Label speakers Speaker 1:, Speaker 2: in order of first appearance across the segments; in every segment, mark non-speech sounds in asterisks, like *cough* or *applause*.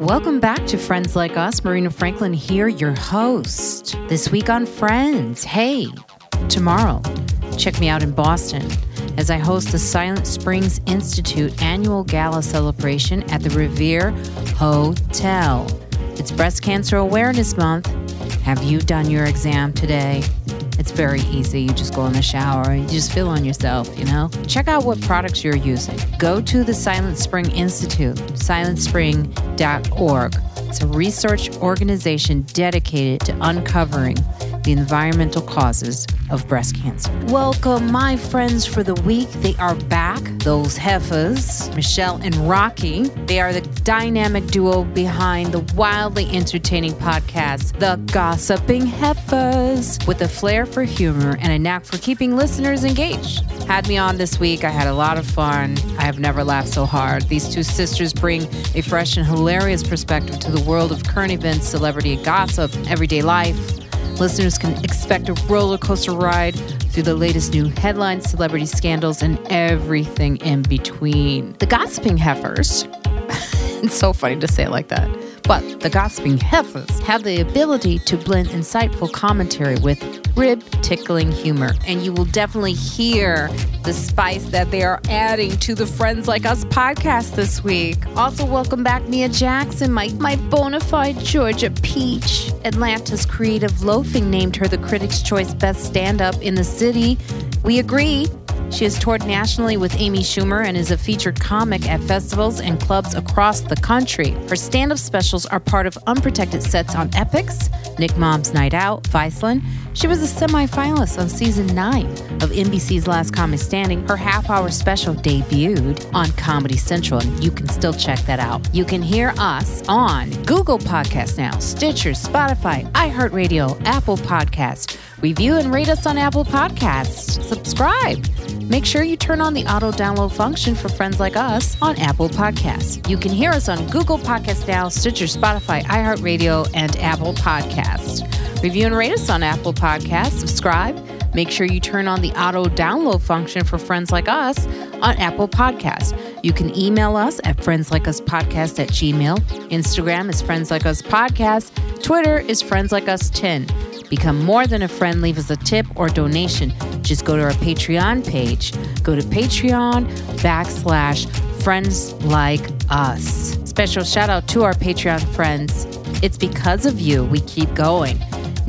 Speaker 1: Welcome back to Friends Like Us. Marina Franklin here, your host. This week on Friends. Hey, tomorrow, check me out in Boston as I host the Silent Springs Institute annual gala celebration at the Revere Hotel. It's Breast Cancer Awareness Month. Have you done your exam today? It's very easy. You just go in the shower and you just feel on yourself, you know? Check out what products you're using. Go to the Silent Spring Institute, silentspring.org. It's a research organization dedicated to uncovering the environmental causes of breast cancer. Welcome, my friends, for the week. They are back, those heifers, Michelle and Rocky. They are the dynamic duo behind the wildly entertaining podcast, The Gossiping Heifers, with a flair for humor and a knack for keeping listeners engaged. Had me on this week. I had a lot of fun. I have never laughed so hard. These two sisters bring a fresh and hilarious perspective to the world of current events, celebrity gossip, everyday life Listeners can expect a roller coaster ride through the latest new headlines, celebrity scandals, and everything in between. The Gossiping Heifers, *laughs* it's so funny to say it like that, but the Gossiping Heifers have the ability to blend insightful commentary with rib tickling humor. And you will definitely hear the spice that they are adding to the Friends Like Us podcast this week. Also, welcome back Mia Jackson, my, my bona fide Georgia peach. Atlanta's Creative Loafing named her the Critics' Choice Best Stand Up in the City. We agree. She has toured nationally with Amy Schumer and is a featured comic at festivals and clubs across the country. Her stand up specials are part of unprotected sets on Epix, Nick Mom's Night Out, Viceland. She was a semi finalist on season 9 of NBC's Last Comic Standing. Her half hour special debuted on Comedy Central, and you can still check that out. You can hear us on Google Podcasts now, Stitcher, Spotify, iHeartRadio, Apple Podcasts. Review and rate us on Apple Podcasts. Subscribe. Make sure you turn on the auto download function for friends like us on Apple Podcasts. You can hear us on Google Podcasts now, Stitcher, Spotify, iHeartRadio, and Apple Podcasts. Review and rate us on Apple Podcasts. Subscribe. Make sure you turn on the auto download function for friends like us on Apple Podcasts. You can email us at friendslikeUsPodcast at Gmail. Instagram is Friends Like Us Podcast. Twitter is Friends Like Us 10. Become more than a friend, leave us a tip or donation. Just go to our Patreon page. Go to Patreon backslash friends like us. Special shout out to our Patreon friends. It's because of you we keep going.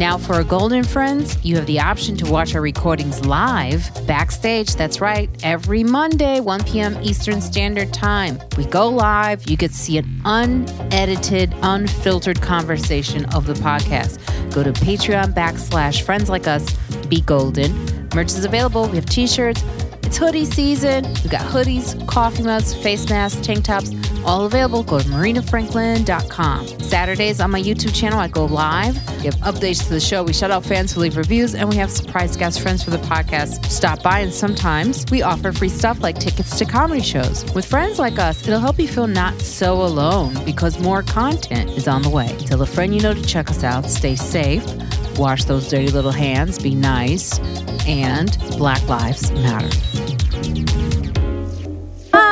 Speaker 1: Now, for our Golden Friends, you have the option to watch our recordings live backstage. That's right, every Monday, 1 p.m. Eastern Standard Time. We go live. You get to see an unedited, unfiltered conversation of the podcast. Go to Patreon backslash friends like us, be golden. Merch is available. We have t shirts. It's hoodie season. We've got hoodies, coffee mugs, face masks, tank tops, all available. Go to marinafranklin.com. Saturdays on my YouTube channel, I go live. Have updates to the show. We shout out fans who leave reviews, and we have surprise guest friends for the podcast stop by. And sometimes we offer free stuff like tickets to comedy shows. With friends like us, it'll help you feel not so alone because more content is on the way. Tell a friend you know to check us out. Stay safe. Wash those dirty little hands. Be nice. And Black Lives Matter.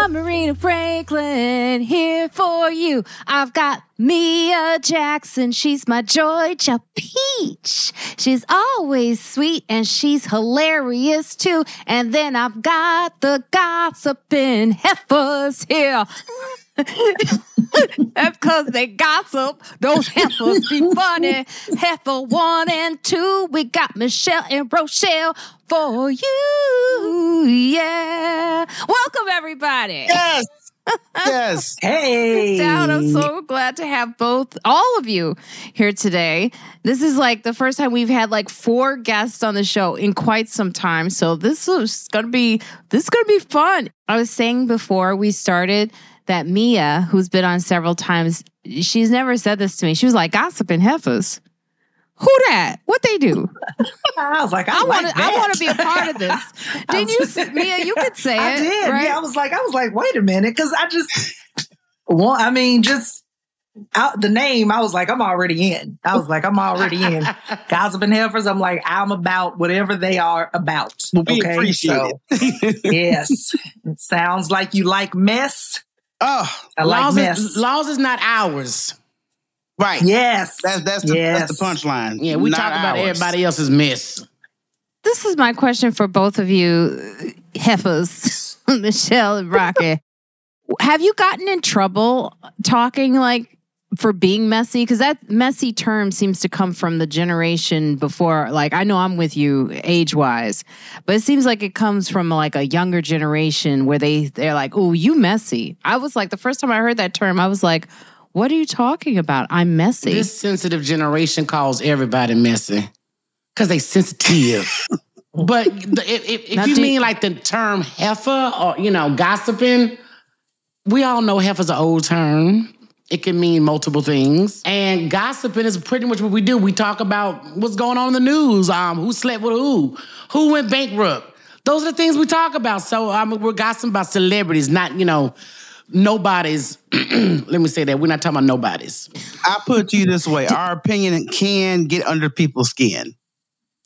Speaker 1: I'm Marina Franklin here for you. I've got Mia Jackson. She's my Georgia peach. She's always sweet and she's hilarious too. And then I've got the gossiping heifers here. That's because they gossip. Those heifers be funny. Heifer one and two. We got Michelle and Rochelle for you. Yeah. Welcome, everybody.
Speaker 2: Yes. Yes. *laughs*
Speaker 3: Hey.
Speaker 1: Down. I'm so glad to have both, all of you here today. This is like the first time we've had like four guests on the show in quite some time. So this is gonna be this is gonna be fun. I was saying before we started that Mia, who's been on several times, she's never said this to me. She was like gossiping heifers. Who that? What they do? *laughs*
Speaker 3: I was like, I,
Speaker 1: I want
Speaker 3: like
Speaker 1: to. I want to be a part of this. *laughs* Did you, Mia? You could say it.
Speaker 3: I did.
Speaker 1: Right?
Speaker 3: Yeah, I was like, I was like, wait a minute, because I just, well, I mean, just out the name, I was like, I'm already in. I was like, I'm already in. *laughs* Gossiping heifers. I'm like, I'm about whatever they are about.
Speaker 2: Well, we appreciate
Speaker 3: so, yes, it sounds like you like mess.
Speaker 2: Oh,
Speaker 3: I like
Speaker 4: laws,
Speaker 3: mess.
Speaker 4: is, laws is not ours.
Speaker 2: right.
Speaker 3: yes.
Speaker 2: That's that's the,
Speaker 3: yes.
Speaker 2: that's the punchline.
Speaker 4: Yeah, we
Speaker 2: Not
Speaker 4: talk about
Speaker 2: ours.
Speaker 4: everybody else's mess.
Speaker 1: This is my question for both of you, heifers, *laughs* Michelle and Rocky. *laughs* Have you gotten in trouble talking like for being messy? Because that messy term seems to come from the generation before. Like, I know I'm with you age wise, but it seems like it comes from like a younger generation where they they're like, "Oh, you messy." I was like, the first time I heard that term, I was like, "What are you talking about? I'm messy."
Speaker 4: This sensitive generation calls everybody messy because they sensitive. *laughs* but the- if, if, if you
Speaker 1: do-
Speaker 4: mean like the term heifer or you know gossiping, we all know heifer's an old term. It can mean multiple things. And gossiping is pretty much what we do. We talk about what's going on in the news, um, who slept with who, who went bankrupt. Those are the things we talk about. So um, we're gossiping about celebrities, not, you know, nobody's. *clears throat* Let me say that. We're not talking about nobody's.
Speaker 2: I put it to you this way: our opinion can get under people's skin.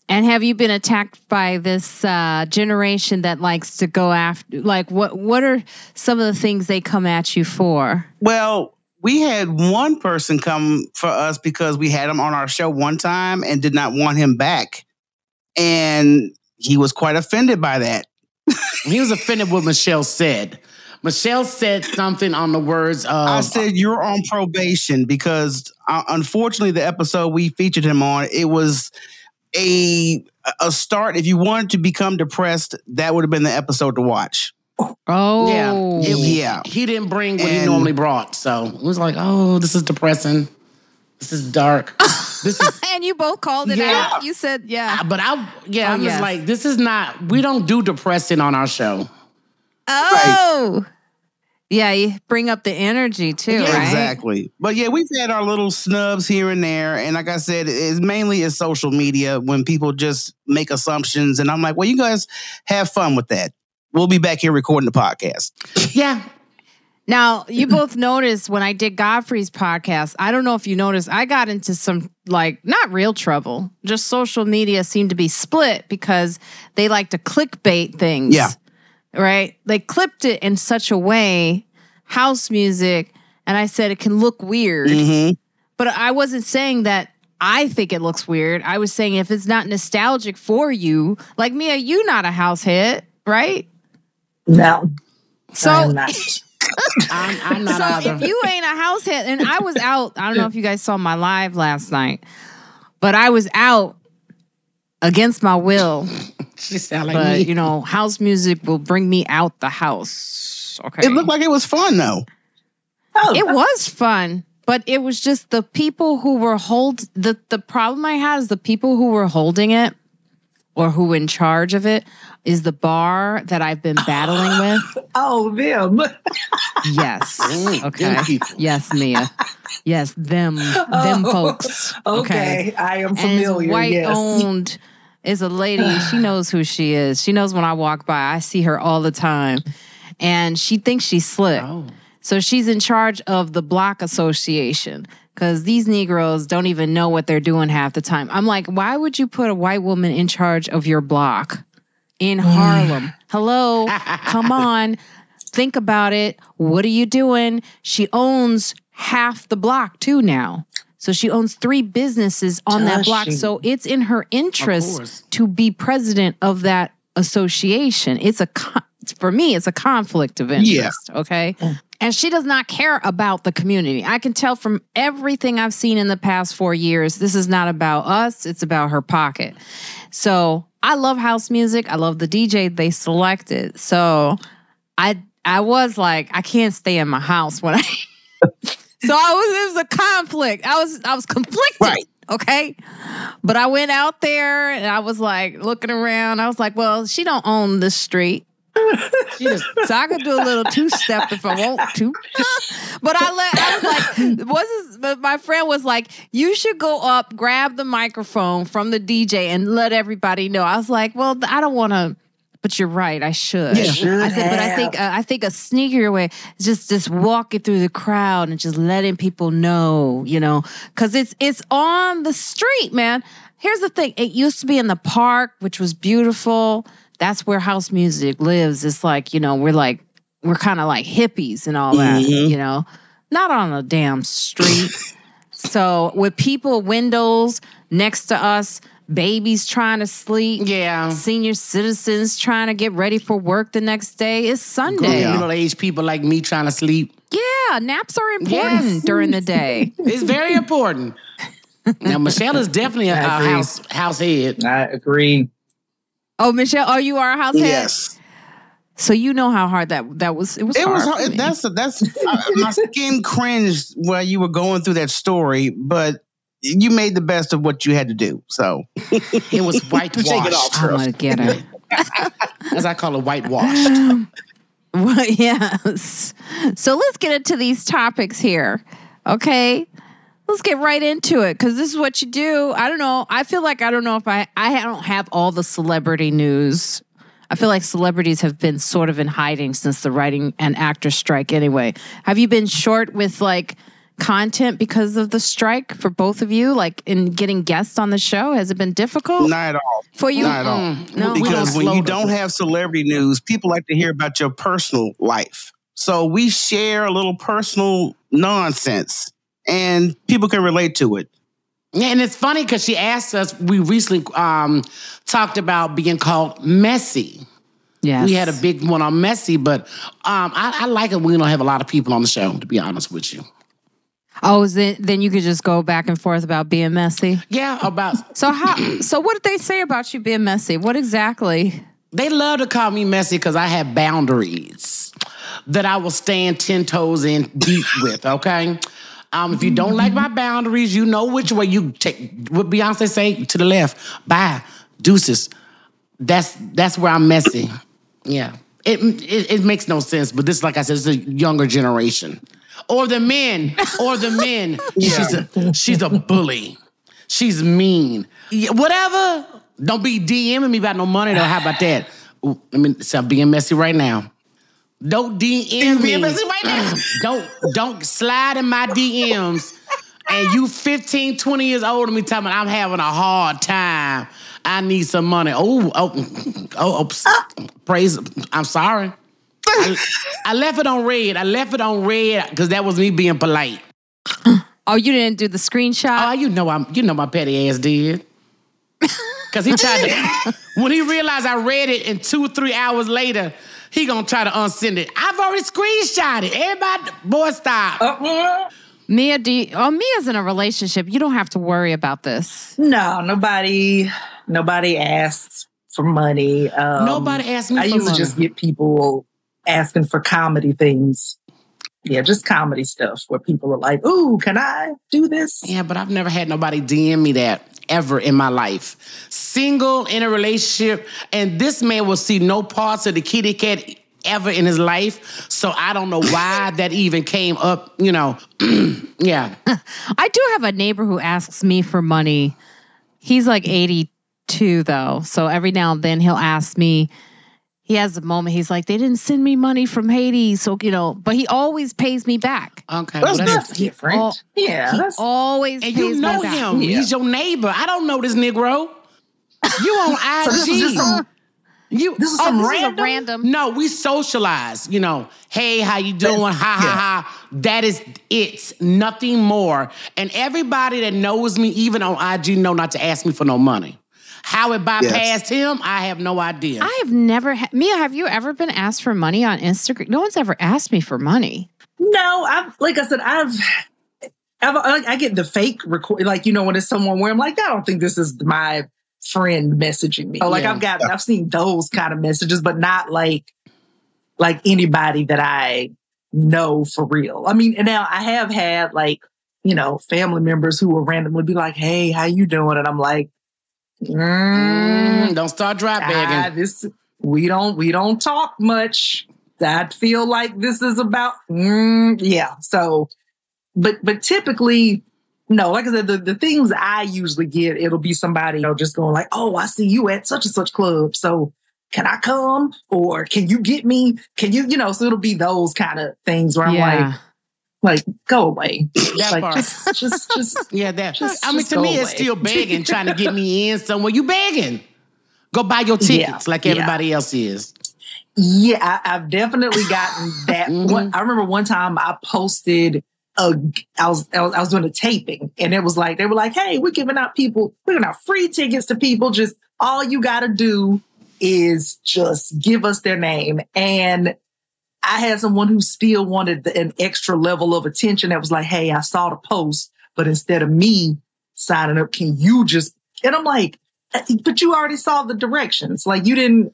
Speaker 1: And have you been attacked by this uh, generation that likes to go after? Like, what what are some of the things they come at you for?
Speaker 2: Well, we had one person come for us because we had him on our show one time and did not want him back, and he was quite offended by that. *laughs*
Speaker 4: He was offended what Michelle said. Michelle said something on the words of
Speaker 2: I said you're on probation because uh, unfortunately the episode we featured him on it was a a start. If you wanted to become depressed, that would have been the episode to watch.
Speaker 1: Oh,
Speaker 4: Yeah. It-
Speaker 2: Yeah.
Speaker 4: he didn't bring what he normally brought. So it was like, oh, this is depressing. This is dark. *laughs* this is
Speaker 1: and you both called it
Speaker 4: Yeah.
Speaker 1: out. You said, "Yeah."
Speaker 4: but I yeah,
Speaker 1: Oh,
Speaker 4: I'm just
Speaker 1: yes.
Speaker 4: like, this is not we don't do depressing on our show.
Speaker 1: Oh, yeah. You bring up the energy too,
Speaker 4: Yeah,
Speaker 1: right?
Speaker 2: Exactly. But yeah, we've had our little snubs here and there. And like I said, it's mainly it's social media when people just make assumptions. And I'm like, well, you guys have fun with that. We'll be back here recording the podcast.
Speaker 4: Yeah.
Speaker 1: Now, you both noticed when I did Godfrey's podcast, I don't know if you noticed, I got into some like not real trouble. Just social media seemed to be split because they like to clickbait things.
Speaker 2: Yeah.
Speaker 1: Right? They clipped it in such a way, house music, and I said it can look weird.
Speaker 2: Mhm.
Speaker 1: But I wasn't saying that I think it looks weird. I was saying if it's not nostalgic for you, like Mia, you not a house head, right?
Speaker 3: No.
Speaker 1: So
Speaker 3: I am not. *laughs*
Speaker 4: I'm, I'm not
Speaker 1: so
Speaker 4: either.
Speaker 1: if you ain't a house head, and I was out, I don't know if you guys saw my live last night, but I was out against my will. *laughs*
Speaker 4: she sound like
Speaker 1: But
Speaker 4: me.
Speaker 1: you know, house music will bring me out the house. Okay,
Speaker 2: It looked like it was fun though.
Speaker 3: Oh,
Speaker 1: it was fun, but it was just the people who were hold the the problem I had is the people who were holding it or who were in charge of it is the bar that I've been battling with. *laughs*
Speaker 3: oh, them.
Speaker 1: Yes. *laughs* Okay. Yes, Mia. Yes, them them
Speaker 3: Oh,
Speaker 1: folks.
Speaker 3: Okay, I am
Speaker 1: And
Speaker 3: familiar.
Speaker 1: it's white
Speaker 3: yes.
Speaker 1: owned is a lady. She knows who she is. She knows when I walk by. I see her all the time. And she thinks she's slick.
Speaker 4: Oh.
Speaker 1: So she's in charge of the block association because these Negroes don't even know what they're doing half the time. I'm like, why would you put a white woman in charge of your block in Harlem? Hello, *laughs* come on. Think about it. What are you doing? She owns half the block too now. So she owns three businesses on that block.
Speaker 3: she?
Speaker 1: So it's in her interest to be president of that association. It's a con- for me, it's a conflict of interest. Okay. Oh. And she does not care about the community. I can tell from everything I've seen in the past four years, this is not about us, it's about her pocket. So I love house music. I love the DJ they selected. So I I was like, I can't stay in my house when I *laughs* So I was it was a conflict. I was I was conflicted.
Speaker 2: Right.
Speaker 1: Okay. But I went out there and I was like looking around. I was like, well, she don't own this street. *laughs*
Speaker 4: She just
Speaker 1: So I could do a little two step if I want to. but I let I was like, was this, but my friend was like, you should go up, grab the microphone from the DJ and let everybody know. I was like, well, I don't want to. But you're right. I should.
Speaker 2: Yeah.
Speaker 3: Should
Speaker 1: I said, but I think uh, I think a sneakier way is just just walking through the crowd and just letting people know, you know, because it's it's on the street, man. Here's the thing: it used to be in the park, which was beautiful. That's where house music lives. It's like you know, we're like we're kind of like hippies and all that,
Speaker 2: Mhm.
Speaker 1: you know, not on a damn street. *laughs* so with people windows next to us, babies trying to sleep,
Speaker 4: Yeah.
Speaker 1: senior citizens trying to get ready for work the next day. It's Sunday.
Speaker 2: Yeah.
Speaker 4: Middle aged people like me trying to sleep.
Speaker 1: Yeah, naps are important
Speaker 4: Yes.
Speaker 1: during the day. *laughs*
Speaker 4: It's very important. now Michelle is definitely a,
Speaker 3: agree.
Speaker 4: house house head.
Speaker 3: I agree.
Speaker 1: Oh, Michelle, oh, you are a househead.
Speaker 2: Yes.
Speaker 1: So you know how hard that that was. It was.
Speaker 2: It
Speaker 1: hard
Speaker 2: was
Speaker 1: for
Speaker 2: hard.
Speaker 1: me.
Speaker 2: That's that's I, my skin cringed while you were going through that story, but you made the best of what you had to do. So
Speaker 4: It was *laughs* whitewashed.
Speaker 2: Shake it off.
Speaker 1: I'm gonna get her. *laughs*
Speaker 4: As I call it, whitewashed. *gasps*
Speaker 1: Well, yes. So let's get into these topics here. Okay. Let's get right into it because this is what you do. I don't know. I feel like I don't know if I I don't have all the celebrity news. I feel like celebrities have been sort of in hiding since the writing and actor strike anyway. Have you been short with like content because of the strike for both of you? Like in getting guests on the show? Has it been difficult
Speaker 2: not at all.
Speaker 1: for you?
Speaker 2: Not at all.
Speaker 4: Mm,
Speaker 1: No,
Speaker 2: because when you
Speaker 4: down.
Speaker 2: don't have celebrity news, people like to hear about your personal life. So we share a little personal nonsense and people can relate to it.
Speaker 4: Yeah, and it's funny because she asked us. We recently um, talked about being called messy.
Speaker 1: Yes.
Speaker 4: We had a big one on messy, but um, I, I like it when we don't have a lot of people on the show. To be honest with you,
Speaker 1: Oh, then then you could just go back and forth about being messy.
Speaker 4: yeah. About *clears throat*
Speaker 1: So how? so what did they say about you being messy? What exactly?
Speaker 4: they love to call me messy because I have boundaries that I will stand ten toes in deep *laughs* with. Okay. Um, if you don't like my boundaries, you know which way you take. What Beyonce say to the left, bye, deuces. That's that's where I'm messy. Yeah, it, it it makes no sense. But this, like I said, it's a younger generation, or the men, or the men. *laughs* She's a she's a bully. She's mean. Yeah, whatever. Don't be DMing me about no money though. How about that? Ooh, I mean, so I'm being messy right now. Don't DM me.
Speaker 2: messy right now? *clears throat*
Speaker 4: don't don't slide in my DMs. And you 15, 20 years older than me telling me I'm having a hard time. I need some money. Oh, *laughs* oh, oh, oh praise. I'm sorry. I, I left it on read. I left it on read because that was me being polite.
Speaker 1: Oh, you didn't do the screenshot.
Speaker 4: Oh, you know I'm you know my petty ass did. *laughs* Cause he tried to when he realized I read it and two or three hours later, he gonna try to unsend it. I've already screenshot it. Everybody boy stop.
Speaker 3: Uh,
Speaker 1: Mia, do you, oh Mia's in a relationship. You don't have to worry about this.
Speaker 3: no, nobody, nobody asks for money. Um,
Speaker 4: Nobody asked me
Speaker 3: I
Speaker 4: for
Speaker 3: usually
Speaker 4: money.
Speaker 3: just get people asking for comedy things. Yeah, just comedy stuff where people are like, "Ooh, can I do this?"
Speaker 4: Yeah, but I've never had nobody DM me that ever in my life. Single in a relationship, and this man will see no parts of the kitty cat ever in his life. So I don't know why *laughs* that even came up. You know, *clears throat* yeah. *laughs*
Speaker 1: I do have a neighbor who asks me for money. He's like 82 though. So every now and then he'll ask me. He has a moment. He's like, they didn't send me money from Haiti. So, you know, but he always pays me back.
Speaker 4: Okay,
Speaker 2: That's
Speaker 4: well,
Speaker 3: That's different.
Speaker 1: all-
Speaker 3: yeah,
Speaker 1: He
Speaker 3: that's
Speaker 1: always
Speaker 4: And
Speaker 1: pays
Speaker 4: you
Speaker 1: me
Speaker 4: know
Speaker 1: back.
Speaker 4: him.
Speaker 3: Yeah.
Speaker 4: He's your neighbor. I don't know this Negro. You on IG. *laughs*
Speaker 3: so. This is just some.
Speaker 4: you,
Speaker 3: This is
Speaker 1: Oh,
Speaker 3: some
Speaker 1: this is a
Speaker 3: random.
Speaker 1: random.
Speaker 4: no, we socialize. You know, hey, how you doing? Ha ha ha. That is it. Nothing more. And everybody that knows me, even on IG, know not to ask me for no money. How it bypassed him, I have no idea.
Speaker 1: I have never, ha- Mia, have you ever been asked for money on Instagram? No one's ever asked me for money.
Speaker 3: No, I've like I said, I've. I've, I I get the fake record, like you know, when it's someone where I'm like, I don't think this is my friend messaging me. Oh, like
Speaker 4: Yeah.
Speaker 3: I've got, I've seen those kind of messages, but not like, like anybody that I know for real. I mean, and now I have had like, you know, family members who will randomly be like, "Hey, how you doing?" And I'm like, mm,
Speaker 4: Mm, don't start dry
Speaker 3: ah,
Speaker 4: begging.
Speaker 3: this we don't we don't talk much. I feel like this is about mm, yeah. So, but but typically, no. Like I said, the, the things I usually get, it'll be somebody you know just going like, "Oh, I see you at such and such club, so." Can I come or can you get me? Can you, you know, so it'll be those kind of things where I'm like, like, go away.
Speaker 4: That
Speaker 3: like,
Speaker 4: part.
Speaker 3: just, just, just, *laughs*
Speaker 4: Yeah, that.
Speaker 3: Just-
Speaker 4: I mean, to me, it's still begging, trying to get me *laughs* in somewhere. You begging. Go buy your tickets
Speaker 3: Yeah,
Speaker 4: like
Speaker 3: yeah.
Speaker 4: everybody else is.
Speaker 3: Yeah, I, have definitely gotten *laughs* that. mm-hmm. one, I remember one time I posted a, I was, I was I was doing a taping, and it was like they were like, "Hey, we're giving out people, we're giving out free tickets to people. Just all you got to do is just give us their name." And I had someone who still wanted the, an extra level of attention. That was like, "Hey, I saw the post, but instead of me signing up, can you just?" And I'm like, "But you already saw the directions. Like you didn't."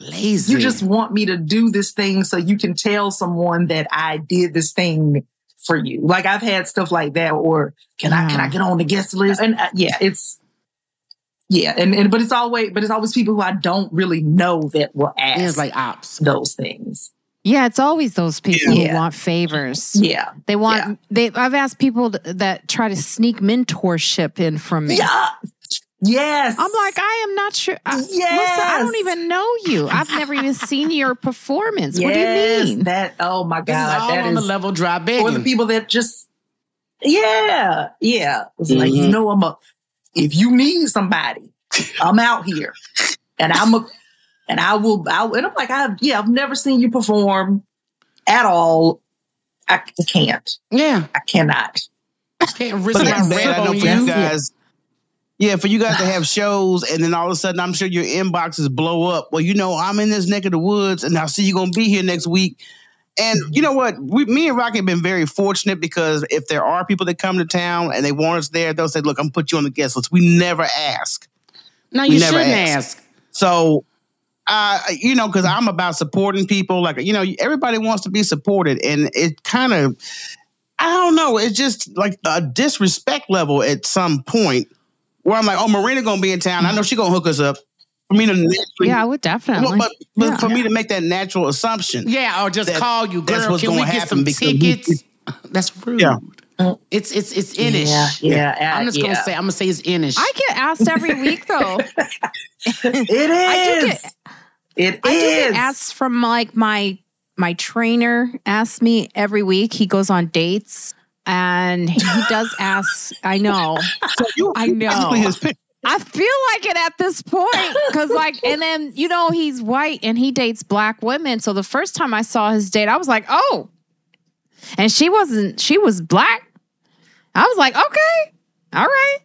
Speaker 4: Lazy.
Speaker 3: You just want me to do this thing so you can tell someone that I did this thing for you. Like I've had stuff like that, or can I can I get on the guest list? And uh, yeah, it's yeah, and, and but it's always but it's always people who I don't really know that will ask.
Speaker 4: it's like ops
Speaker 3: those things.
Speaker 1: Yeah, it's always those people yeah. who want favors.
Speaker 3: Yeah,
Speaker 1: they want. Yeah. They. I've asked people that try to sneak mentorship in from me.
Speaker 3: Yeah, Yes.
Speaker 1: I'm like, I am not sure. I, yes. I don't even know you. I've never even seen your performance. Yes, what do you mean?
Speaker 3: That, oh my God. This
Speaker 4: is all
Speaker 3: that
Speaker 4: on is, the level dry begging.
Speaker 3: Or the people that just, yeah, yeah. It's mm-hmm. like, you know, I'm a, if you need somebody, I'm out here and I'm a, and I will, I, and I'm like, I have, yeah, I've never seen you perform at all. I, I can't.
Speaker 4: Yeah.
Speaker 3: I cannot.
Speaker 4: I can't risk my rep on
Speaker 2: you. guys yeah, for you guys to have shows and then all of a sudden I'm sure your inboxes blow up. Well, you know, I'm in this neck of the woods and I'll see you're gonna be here next week. And you know what? We, me and Rocky have been very fortunate because if there are people that come to town and they want us there, they'll say, "Look, I'm gonna put you on the guest list." We never ask.
Speaker 4: No, you shouldn't ask. ask.
Speaker 2: So, uh, you know, because I'm about supporting people. Like, you know, everybody wants to be supported, and it kind of, I don't know, it's just like a disrespect level at some point where I'm like, oh, Marina gonna be in town. I know she gonna hook us up. For me to
Speaker 1: yeah, I would definitely.
Speaker 2: But, but
Speaker 1: yeah.
Speaker 2: for me to make that natural assumption,
Speaker 4: yeah, or just call you, girl. That's what's can we get some tickets? that's rude. Yeah. It's it's it's inish.
Speaker 3: Yeah, yeah.
Speaker 4: I'm just
Speaker 3: yeah.
Speaker 4: gonna say I'm gonna say it's inish.
Speaker 1: I get asked every week though. *laughs*
Speaker 3: it is. I do get, it I is.
Speaker 1: asked from like my my trainer asks me every week. He goes on dates and he *laughs* does ask. I know. So you, I know. I feel like it at this point because, like, and then you know he's white and he dates black women. So the first time I saw his date, I was like, oh, and she wasn't. She was black. I was like, okay, all right.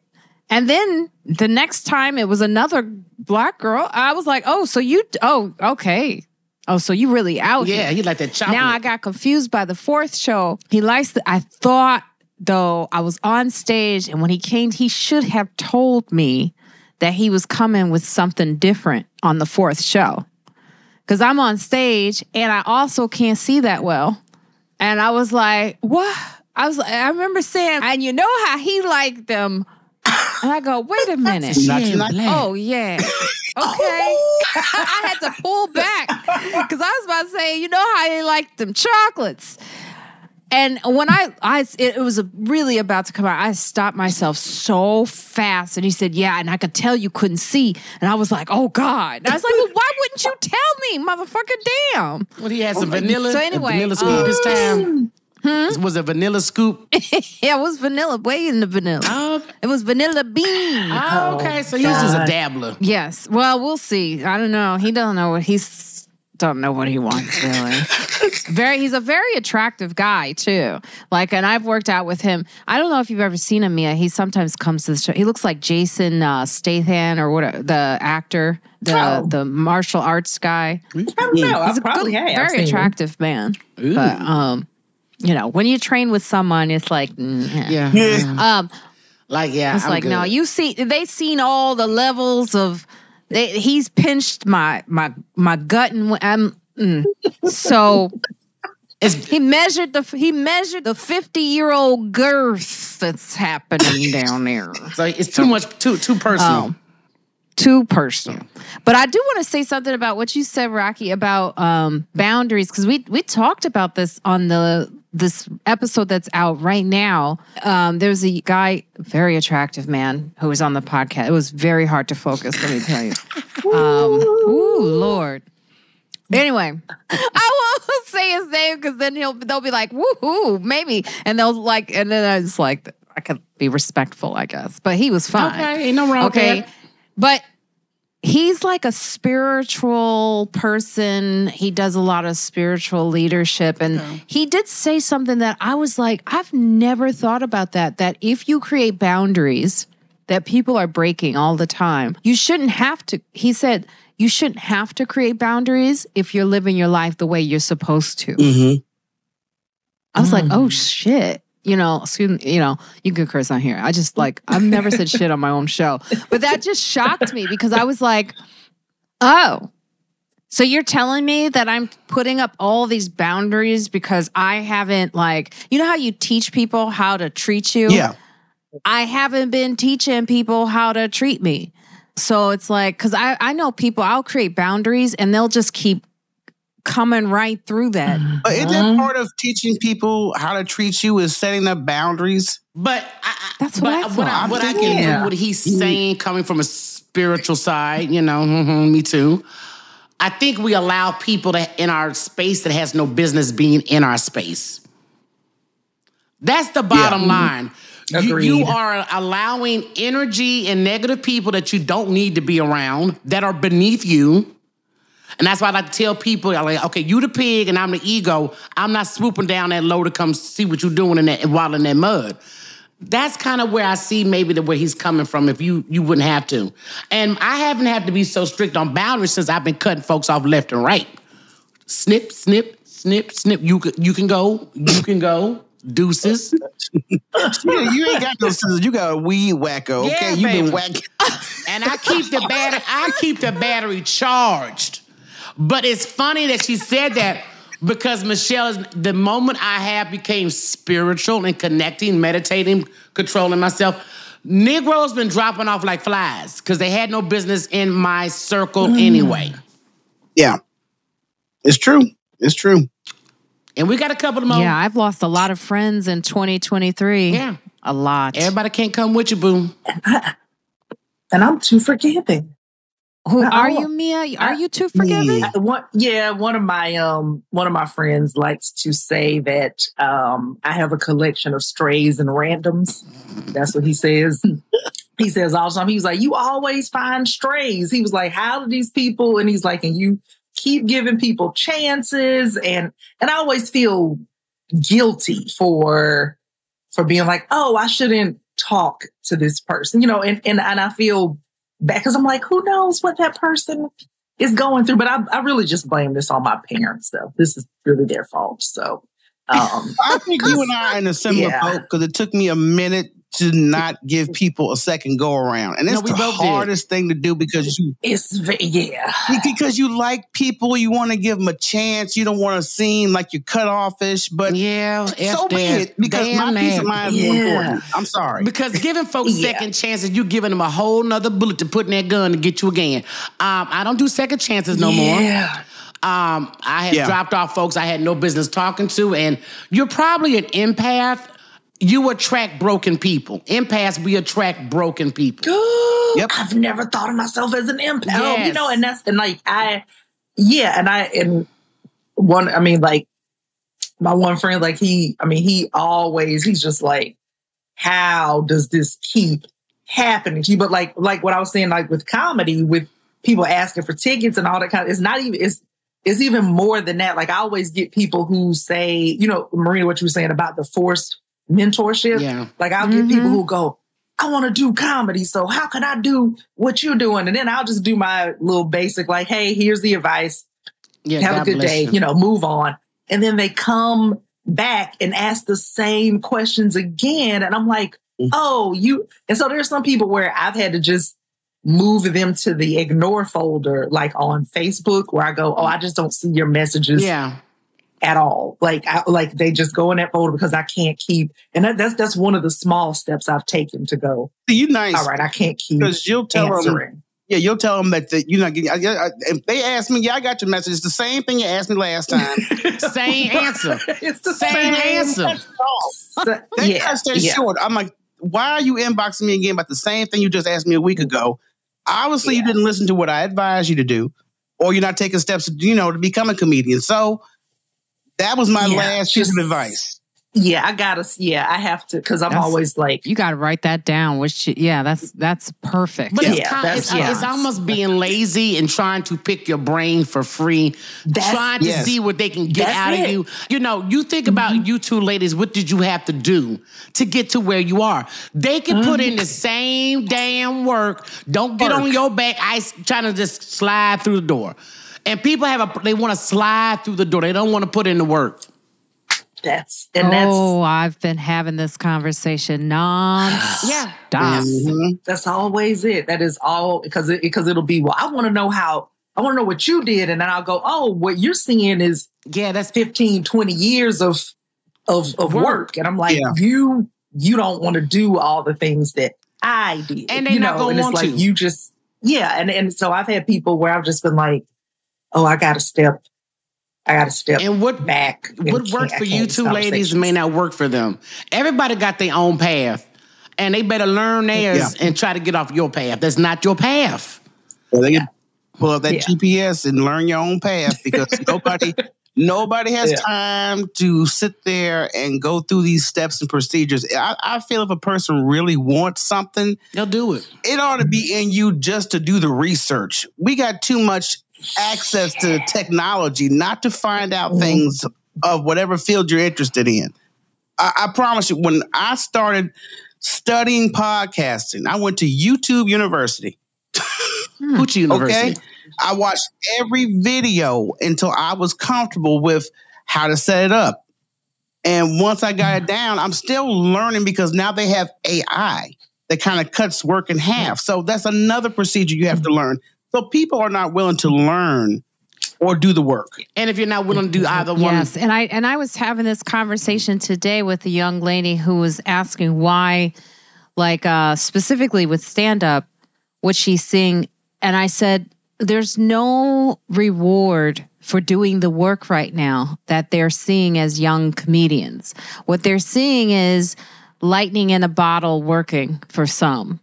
Speaker 1: And then the next time it was another black girl. I was like, oh, so you? Oh, okay. Oh, so you really out here?
Speaker 4: yeah,
Speaker 1: here.
Speaker 4: he like that chocolate.
Speaker 1: Now I got confused by the fourth show. He likes the, I thought though I was on stage and when he came, he should have told me that he was coming with something different on the fourth show. Cause I'm on stage and I also can't see that well. And I was like, what? I was I remember saying, and you know how he liked them. And I go, wait a *laughs* minute. oh *laughs* yeah. Okay. *laughs* I had to pull back because I was about to say, you know how he like them chocolates. And when I, I, it, it was really about to come out. I stopped myself so fast, and he said, "Yeah," and I could tell you couldn't see, and I was like, "Oh God!" And I was like, "Well, why wouldn't you tell me, motherfucker? Damn!"
Speaker 4: Well, he had some vanilla. So anyway, vanilla scoop um, this time. Hmm? Was it vanilla scoop? *laughs*
Speaker 1: yeah, it was vanilla, way in the vanilla. Oh. It was vanilla bean.
Speaker 4: Oh, okay, so he's just a dabbler.
Speaker 1: Yes. Well, we'll see. I don't know. He don't know what he's don't know what he wants really. *laughs* very he's a very attractive guy too. Like and I've worked out with him. I don't know if you've ever seen him Mia. He sometimes comes to the show. He looks like Jason uh, Statham or what the actor, the oh. the martial arts guy.
Speaker 3: I don't know. He's I a probably good,
Speaker 1: have. very attractive him. man. Ooh. But um you know, when you train with someone, it's like, mm,
Speaker 4: yeah. yeah.
Speaker 1: Um,
Speaker 4: like, yeah.
Speaker 1: It's
Speaker 4: I'm
Speaker 1: like,
Speaker 4: good.
Speaker 1: no, you see, they've seen all the levels of, they, he's pinched my, my, my gut and I'm, mm. so he measured the, he measured the 50 year old girth that's happening *laughs* down there.
Speaker 4: So it's too much, too, too personal. Um,
Speaker 1: too personal. But I do want to say something about what you said, Rocky, about um, boundaries because we we talked about this on the this episode that's out right now, um, there's a guy, very attractive man, who was on the podcast. It was very hard to focus, let me tell you. *laughs* Um, ooh, Lord. Anyway, I won't *laughs* say his name because then he'll they'll be like, woohoo, maybe. And they'll like, and then I was like, I could be respectful, I guess. But he was fine.
Speaker 4: Okay, ain't no wrong. Okay.
Speaker 1: But he's like a spiritual person. He does a lot of spiritual leadership. And okay. he did say something that I was like, I've never thought about that. That if you create boundaries that people are breaking all the time, you shouldn't have to. He said, you shouldn't have to create boundaries if you're living your life the way you're supposed to. Mm-hmm. I was mm. like, oh shit you know, excuse you know, you can curse on here. I just like I've never said shit on my own show. But that just shocked me because I was like, oh. So you're telling me that I'm putting up all these boundaries because I haven't like you know how you teach people how to treat you?
Speaker 2: Yeah.
Speaker 1: I haven't been teaching people how to treat me. So it's like, cause I, I know people, I'll create boundaries and they'll just keep coming right through that. Mm-hmm.
Speaker 2: But isn't that part of teaching people how to treat you is setting up boundaries?
Speaker 4: But I, that's what but I, what I, what I can yeah. what he's mm-hmm. saying coming from a spiritual side, you know, mm-hmm, me too. I think we allow people to in our space that has no business being in our space. That's the bottom yeah. line. You, you, are allowing energy and negative people that you don't need to be around that are beneath you and that's why I like to tell people, I'm like, okay, you the pig and I'm the ego. I'm not swooping down that low to come see what you're doing in that while in that mud. That's kind of where I see maybe the where he's coming from if you you wouldn't have to. And I haven't had to be so strict on boundaries since I've been cutting folks off left and right. Snip, snip, snip, snip. You can you can go, you can go. Deuces. *laughs*
Speaker 2: yeah, you ain't got those scissors. You got a weed whacker. Okay, yeah, you been whacking. *laughs*
Speaker 4: and I keep the battery. I keep the battery charged. But it's funny that she said that because Michelle is the moment I have became spiritual and connecting, meditating, controlling myself. Negroes been dropping off like flies because they had no business in my circle mm. anyway.
Speaker 2: Yeah, it's true. It's true.
Speaker 4: And we got a couple of more.
Speaker 1: Yeah, I've lost a lot of friends in 2023.
Speaker 4: Yeah,
Speaker 1: a lot.
Speaker 4: Everybody can't come with you, boo. *laughs*
Speaker 3: And I'm too forgiving.
Speaker 1: Who are you, Mia? Are you too forgiving?
Speaker 3: One, yeah, one of my um one of my friends likes to say that um I have a collection of strays and randoms. That's what he says. *laughs* he says all the time. He's like, you always find strays. He was like, how do these people? And he's like, and you keep giving people chances, and and I always feel guilty for for being like, oh, I shouldn't talk to this person, you know, and and and I feel because I'm like, who knows what that person is going through? But I, I really just blame this on my parents, though. This is really their fault. So um, *laughs*
Speaker 2: I think you and I are in a similar *laughs* yeah. boat because it took me a minute to not give people a second go around. And it's no, the hardest did. thing to do because you
Speaker 3: it's yeah.
Speaker 2: Because you like people, you want to give them a chance. You don't want to seem like you're cut offish, but
Speaker 4: yeah,
Speaker 2: so be it. Because my man. peace of mind yeah. is important. I'm sorry.
Speaker 4: Because giving *laughs* folks yeah. second chances, you're giving them a whole nother bullet to put in that gun to get you again. Um, I don't do second chances no yeah. more. Um, I have yeah. dropped off folks I had no business talking to, and you're probably an empath you attract broken people. Empaths, we attract broken people. *gasps*
Speaker 3: yep. I've never thought of myself as an empath. Oh, yes. You know, and that's and like I yeah, and I and one I mean like my one friend, like he, I mean, he always, he's just like, how does this keep happening to you? But like, like what I was saying, like with comedy, with people asking for tickets and all that kind of, it's not even, it's, it's even more than that. Like I always get people who say, you know, Marina, what you were saying about the forced mentorship.
Speaker 4: Yeah.
Speaker 3: Like I'll mm-hmm. get people who go, I want to do comedy. So how can I do what you're doing? And then I'll just do my little basic, like, hey, here's the advice. Yeah, Have God a good day. You. you know, move on. And then they come back and ask the same questions again. And I'm like, mm. oh, you. And so there's some people where I've had to just move them to the ignore folder, like on Facebook, where I go, oh, I just don't see your messages.
Speaker 4: Yeah
Speaker 3: at all. Like, I, like they just go in that folder because I can't keep. And that, that's that's one of the small steps I've taken to go.
Speaker 2: You nice,
Speaker 3: all right? I can't keep
Speaker 2: because you'll tell answering. them. Yeah, you'll tell them that the, you're not getting. I, I, if they ask me, yeah, I got your message. It's the same thing you asked me last *laughs* time.
Speaker 4: same answer. *laughs*
Speaker 3: it's the same, same answer.
Speaker 2: So, *laughs* they yeah, stay yeah. short. I'm like, why are you inboxing me again about the same thing you just asked me a week ago? Obviously, yeah. you didn't listen to what I advised you to do, or you're not taking steps, you know, to become a comedian. So that was my yeah, last piece of advice.
Speaker 3: Yeah, I gotta. Yeah, I have to because I'm
Speaker 1: That's-
Speaker 3: always like,
Speaker 1: You got to write that down. Which, yeah, that's that's perfect.
Speaker 4: But it's,
Speaker 3: Yeah,
Speaker 4: kind,
Speaker 3: that's-
Speaker 4: it's,
Speaker 3: yeah.
Speaker 4: it's almost being lazy and trying to pick your brain for free,
Speaker 3: That's-
Speaker 4: trying to
Speaker 2: Yes.
Speaker 4: see what they can get
Speaker 3: That's
Speaker 4: out of
Speaker 3: it. Mm-hmm.
Speaker 4: you. You know, you think about you two ladies, what did you have to do to get to where you are? They can put
Speaker 3: Mm-hmm.
Speaker 4: in the same damn work. Don't get on your back, I trying to just slide through the door. And people have a they want to slide through the door. They don't want to put in the work.
Speaker 3: that's and that's
Speaker 1: oh, I've been having this conversation non
Speaker 4: Yeah.
Speaker 1: stop.
Speaker 3: that's always it. That is all because it, because it'll be well. I want to know how. I want to know what you did, and then I'll go. Oh, what you're seeing is
Speaker 4: Yeah, that's
Speaker 3: 15, 20 years of of of
Speaker 4: Work.
Speaker 3: work, and I'm like,
Speaker 2: Yeah.
Speaker 3: you you don't want to do all the things that I did,
Speaker 4: And they
Speaker 3: you
Speaker 4: not
Speaker 3: know,
Speaker 4: gonna
Speaker 3: and it's
Speaker 4: want
Speaker 3: like
Speaker 4: to.
Speaker 3: you just yeah, and and so I've had people where I've just been like, oh, I got to step, I got to step
Speaker 4: and what
Speaker 3: back. and
Speaker 4: what
Speaker 3: can't-
Speaker 4: worked for you two ladies may not work for them. Everybody got their own path, and they better learn theirs and try to get off your path. That's not your path.
Speaker 2: Well, they can pull up that
Speaker 3: Yeah.
Speaker 2: GPS and learn your own path because *laughs* nobody nobody has
Speaker 3: Yeah.
Speaker 2: time to sit there and go through these steps and procedures. I, I feel if a person really wants something,
Speaker 4: They'll do it.
Speaker 2: it ought to be in you just to do the research. We got too much access to technology not to find out things of whatever field you're interested in. I, I promise you, when I started studying podcasting, I went to YouTube University. Hmm.
Speaker 4: Hoochie University.
Speaker 2: Okay. I watched every video until I was comfortable with how to set it up. And once I got it down, I'm still learning because now they have AI that kind of cuts work in half. So that's another procedure you have to learn. So people are not willing to learn or do the work.
Speaker 4: And if you're not willing to do either one,
Speaker 1: Yes, and I and I was having this conversation today with a young lady who was asking why, like uh, specifically with stand up, what she's seeing, and I said, "There's no reward for doing the work right now that they're seeing as young comedians. What they're seeing is lightning in a bottle working for some."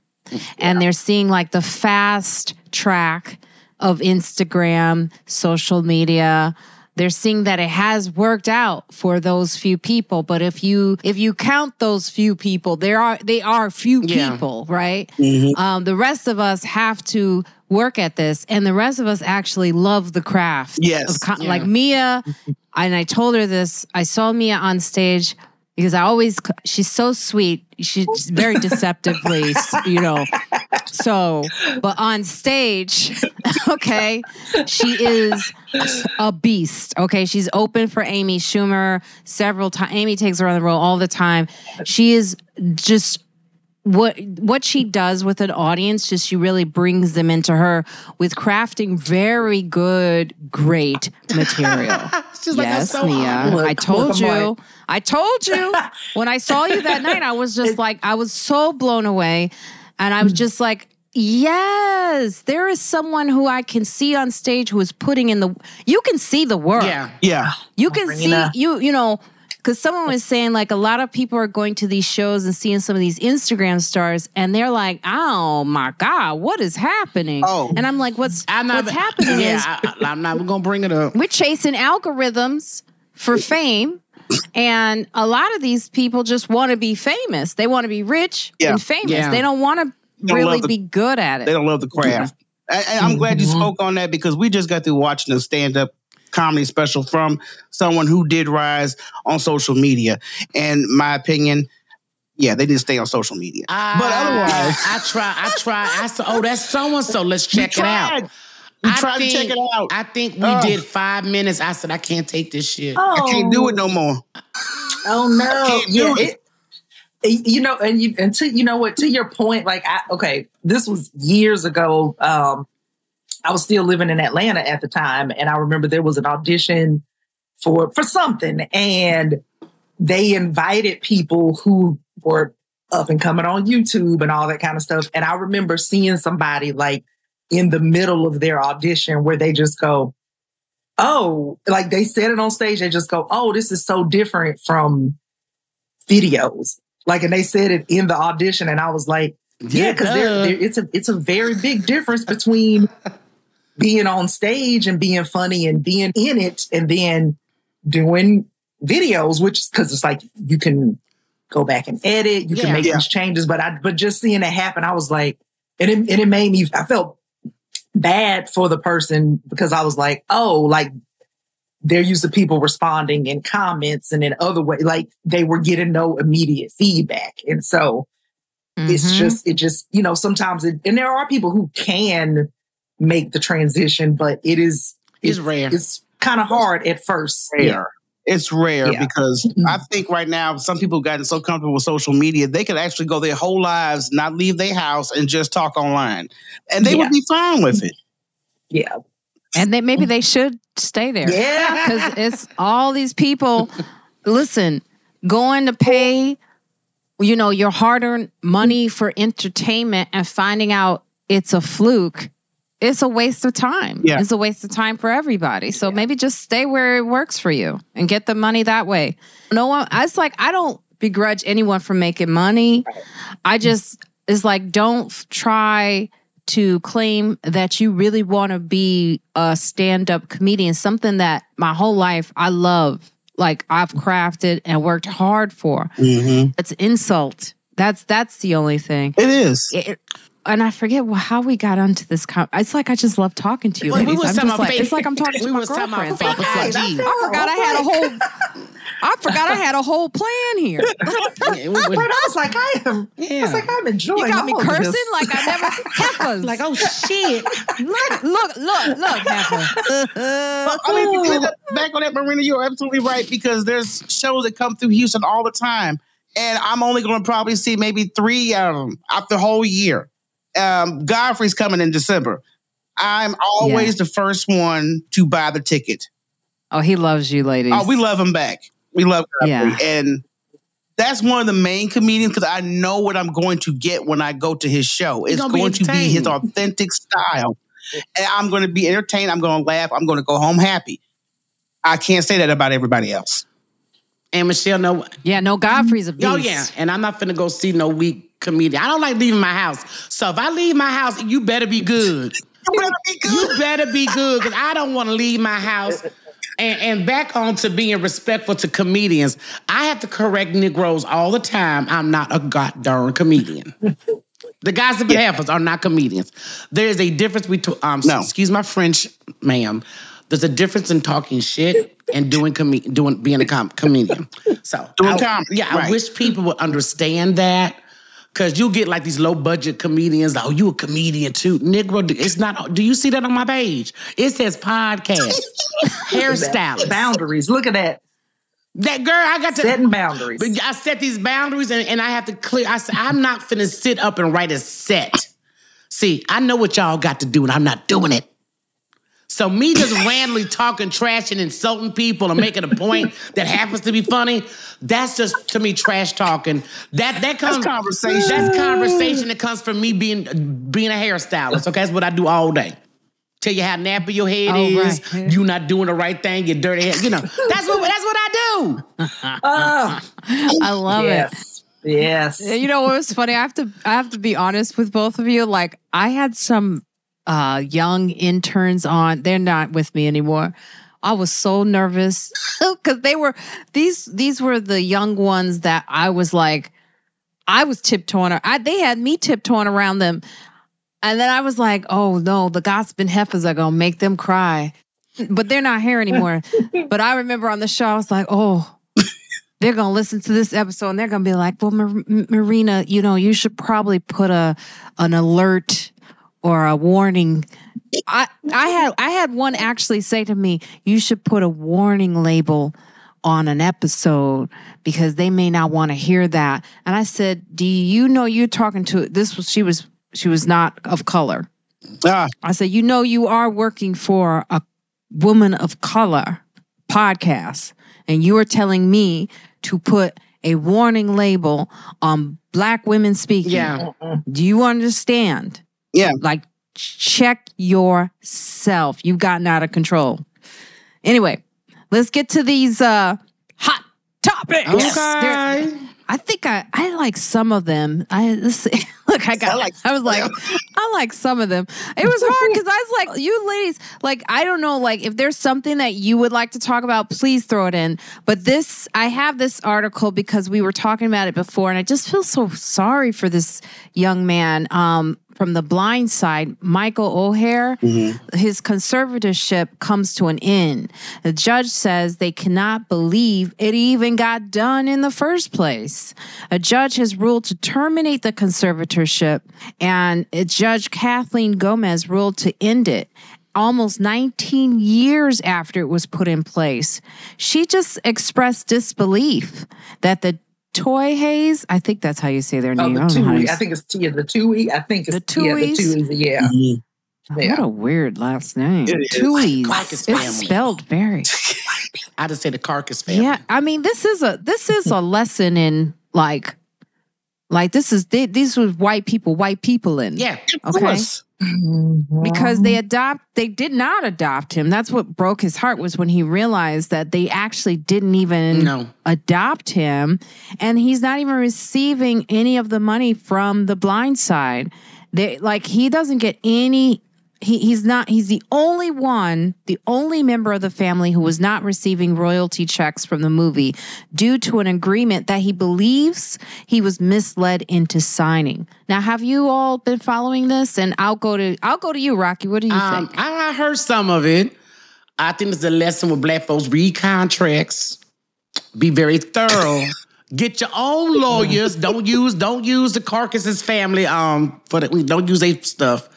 Speaker 1: And they're seeing like the fast track of Instagram, social media. They're seeing that it has worked out for those few people, but if you if you count those few people, there are they are few
Speaker 4: Yeah.
Speaker 1: people, right? Um, the rest of us have to work at this, and the rest of us actually love the craft.
Speaker 2: Yes.
Speaker 1: of co-
Speaker 4: Yeah.
Speaker 1: like Mia, and I told her this. I saw Mia on stage because I always she's so sweet. She's very *laughs* deceptively, you know. So, but on stage, *laughs* okay, she is a beast. Okay, she's open for Amy Schumer several times. Amy takes her on the road all the time. She is just what what she does with an audience just she really brings them into her with crafting very good great material. *laughs*
Speaker 4: She's
Speaker 1: yes
Speaker 4: that's so
Speaker 1: mia.
Speaker 3: Look,
Speaker 1: i told you.
Speaker 3: I'm
Speaker 1: i told you. When i saw you that night i was just like i was so blown away. And i was just like yes there is someone who i can see on stage who is putting in the you can see the work.
Speaker 4: Yeah.
Speaker 2: Yeah.
Speaker 1: you can
Speaker 3: bring it
Speaker 1: see you you know because someone was saying like a lot of people are going to these shows and seeing some of these instagram stars and they're like oh my god what is happening
Speaker 2: Oh.
Speaker 1: and i'm like what's
Speaker 4: I'm not,
Speaker 1: what's happening
Speaker 4: yeah,
Speaker 1: is
Speaker 4: I, I- I'm not gonna bring it up.
Speaker 1: we're chasing algorithms for fame and a lot of these people just want to be famous they want to be rich
Speaker 2: Yeah.
Speaker 1: and famous
Speaker 4: Yeah.
Speaker 1: they don't want to really
Speaker 2: the-
Speaker 1: be good at it.
Speaker 2: They don't love the craft. And, and I'm glad you
Speaker 3: Mhm.
Speaker 2: spoke on that because we just got through watching a stand up comedy special from someone who did rise on social media. And my opinion, yeah, they didn't stay on social media.
Speaker 4: I,
Speaker 2: but otherwise,
Speaker 4: I try. I try. I said, "Oh, that's so and so. Let's
Speaker 2: we
Speaker 4: check it out."
Speaker 2: We
Speaker 4: I
Speaker 2: tried
Speaker 4: think-
Speaker 2: to check it out. I,
Speaker 4: I think we
Speaker 2: Oh.
Speaker 4: did five minutes. I said, "I can't take this shit."
Speaker 3: Oh,
Speaker 2: can't do it no more.
Speaker 3: Oh no!
Speaker 2: can't
Speaker 3: Yeah,
Speaker 2: do it.
Speaker 3: it, it- you know, and you and to you know what? To your point, like, I, okay, this was years ago. Um, I was still living in Atlanta at the time, and I remember there was an audition for for something, and they invited people who were up and coming on YouTube and all that kind of stuff. And I remember seeing somebody like in the middle of their audition where they just go, oh, like they said it on stage, they just go, oh, this is so different from videos. Like, and they said it in the audition, and I was like, yeah, because
Speaker 4: duh.
Speaker 3: it's a it's a very big difference between being on stage and being funny and being in it, and then doing videos, which is because it's like you can go back and edit, you
Speaker 4: Yeah.
Speaker 3: can make
Speaker 2: Yeah.
Speaker 3: these changes. But I, but just seeing it happen, I was like, and it, and it made me, I felt bad for the person because I was like, oh, like they're used to people responding in comments and in other ways, like they were getting no immediate feedback. And so it's
Speaker 1: Mhm.
Speaker 3: just, it just, you know, sometimes it, and there are people who can make the transition, but it is,
Speaker 4: It's rare.
Speaker 3: It's kind of hard at first.
Speaker 2: rare. It's rare
Speaker 3: Yeah.
Speaker 2: because
Speaker 3: Mhm.
Speaker 2: I think right now some people have gotten so comfortable with social media they could actually go their whole lives, not leave their house, and just talk online, and they
Speaker 3: Yeah.
Speaker 2: would be fine with it.
Speaker 3: Yeah.
Speaker 1: and they maybe they should stay there.
Speaker 3: Yeah. *laughs*
Speaker 1: because it's all these people. Listen, going to pay, you know, your hard-earned money for entertainment and finding out it's a fluke. It's a waste of time.
Speaker 2: Yeah.
Speaker 1: It's a waste of time for everybody. So maybe just stay where it works for you and get the money that way. No one, it's like, I don't begrudge anyone for making money. I just, it's like, don't try to claim that you really want to be a stand up comedian, something that my whole life I love, like I've crafted and worked hard for.
Speaker 2: Mm-hmm.
Speaker 1: It's insult. That's that's the only thing.
Speaker 2: It is.
Speaker 1: It- and I forget how we got onto this. Com- it's like I just love talking to you.
Speaker 4: Well, we was
Speaker 1: I'm
Speaker 4: talking
Speaker 1: just
Speaker 4: about
Speaker 1: like,
Speaker 4: fake-
Speaker 1: it's like I'm talking to
Speaker 4: we
Speaker 1: my
Speaker 4: was talking about
Speaker 1: girlfriend.
Speaker 4: fake
Speaker 1: like,
Speaker 4: IG.
Speaker 1: I forgot I had a whole. I forgot I had a whole plan here. *laughs*
Speaker 4: Yeah, we would-
Speaker 3: But I was like, I am. I was like, I'm enjoying.
Speaker 1: You got me cursing
Speaker 3: this.
Speaker 1: like I never *laughs* heifers.
Speaker 4: like, oh shit.
Speaker 1: look, look, look, look, heifer.
Speaker 2: But, I mean, if you look back on that, Marina, you're absolutely right because there's shows that come through Houston all the time, and I'm only going to probably see maybe three of them out the whole year. Um, Godfrey's coming in December. I'm always the first one to buy the ticket.
Speaker 1: Oh, he loves you, ladies.
Speaker 2: Oh, we love him back. We love Godfrey,
Speaker 1: Yeah.
Speaker 2: and that's one of the main comedians because I know what I'm going to get when I go to his show. It's
Speaker 4: gonna be
Speaker 2: to be his authentic style, and I'm going to be entertained. I'm going to laugh. I'm going to go home happy. I can't say that about everybody else.
Speaker 4: And Michelle, no,
Speaker 1: yeah, no, Godfrey's a beast.
Speaker 4: oh yeah, and I'm not finna go see no weak comedian. I don't like leaving my house. So if I leave my house, you better be good.
Speaker 2: You better be good.
Speaker 4: You better be good because I don't want to leave my house. And, and back on to being respectful to comedians, I have to correct Negroes all the time. I'm not a goddamn comedian. the gossip and heifers are not comedians. There is a difference between, um,
Speaker 2: No.
Speaker 4: excuse my French, ma'am. There's a difference in talking shit and doing com- doing being a com- comedian. So
Speaker 2: Doing comedy,
Speaker 4: yeah, I wish people would understand that. Cause you get like these low budget comedians. Like, oh, you a comedian too, Negro? It's not. Do you see that on my page? It says podcast, *laughs* hairstylist.
Speaker 3: boundaries. Look at that.
Speaker 4: That girl, I got to.
Speaker 3: Setting boundaries.
Speaker 4: But I set these boundaries and, and I have to clear. I said, I'm not finna sit up and write a set. See, I know what y'all got to do, and I'm not doing it. So me just randomly talking trash and insulting people and making a point that happens to be funny, that's just to me trash talking. That that comes that's
Speaker 2: conversation.
Speaker 4: That's conversation that comes from me being being a hairstylist. Okay, that's what I do all day. Tell you how nappy your head
Speaker 1: Oh,
Speaker 4: is.
Speaker 1: right.
Speaker 4: You not doing the right thing. Your dirty head. You know that's what that's what I do.
Speaker 3: Ah, *laughs*
Speaker 1: I love it.
Speaker 3: yes. Yes.
Speaker 1: You know what was funny? I have to I have to be honest with both of you. Like I had some uh young interns on. They're not with me anymore. I was so nervous *laughs* because they were these these were the young ones that I was like I was tiptoeing. I, they had me tiptoeing around them, and then I was like, "Oh no, the gossiping heifers are gonna make them cry," but they're not here anymore. *laughs* but I remember on the show, I was like, "Oh." *laughs* they're gonna listen to this episode and they're gonna be like, "Well, Mar- Marina, you know, you should probably put a an alert or a warning." I I had I had one actually say to me, "You should put a warning label on an episode because they may not want to hear that." And I said, "Do you know you're talking to this was she was she was not of color."
Speaker 2: Ah,
Speaker 1: I said, "You know you are working for a woman of color podcast and you are telling me to put a warning label on black women speaking.
Speaker 4: Yeah.
Speaker 1: Do you understand?
Speaker 2: Yeah.
Speaker 1: Like check yourself. You've gotten out of control. Anyway, let's get to these uh hot topics. There-
Speaker 4: Okay.
Speaker 1: I think I I like some of them. I let's see. *laughs* Look, I got. I, like I was like, *laughs* I like some of them. It was hard because I was like, you ladies, like I don't know, like if there's something that you would like to talk about, please throw it in. But this, I have this article because we were talking about it before, and I just feel so sorry for this young man. Um, from the blind side, Michael Oher, mm-hmm. his conservatorship comes to an end. The judge says they cannot believe it even got done in the first place. A judge has ruled to terminate the conservatorship, and Judge Kathleen Gomez ruled to end it almost 19 years after it was put in place. She just expressed disbelief that the Toy Hayes. I think that's how you say their name.
Speaker 3: Oh, the I, I think it's yeah, the Tui. I think it's the Tuohys. Yeah, the Tuohys. Yeah. Mm-hmm.
Speaker 1: yeah. What a weird last name. Tuohys. It's spelled very. *laughs*
Speaker 4: I just say the carcass family.
Speaker 1: Yeah, I mean this is a this is a lesson in like like this is they, these were white people, white people in.
Speaker 4: Yeah, of
Speaker 1: okay. Mm-hmm. Because they adopt, they did not adopt him. That's what broke his heart was when he realized that they actually didn't even
Speaker 4: no.
Speaker 1: adopt him, and he's not even receiving any of the money from the blind side. They like he doesn't get any he, he's not he's the only one the only member of the family who was not receiving royalty checks from the movie due to an agreement that he believes he was misled into signing. Now have you all been following this? And i'll go to i'll go to you rocky. What do you um, think?
Speaker 4: I heard some of it. I think it's a lesson with black folks. Read contracts. Be very thorough. *laughs* Get your own lawyers. don't use don't use the carcasses family um for the we don't use their stuff.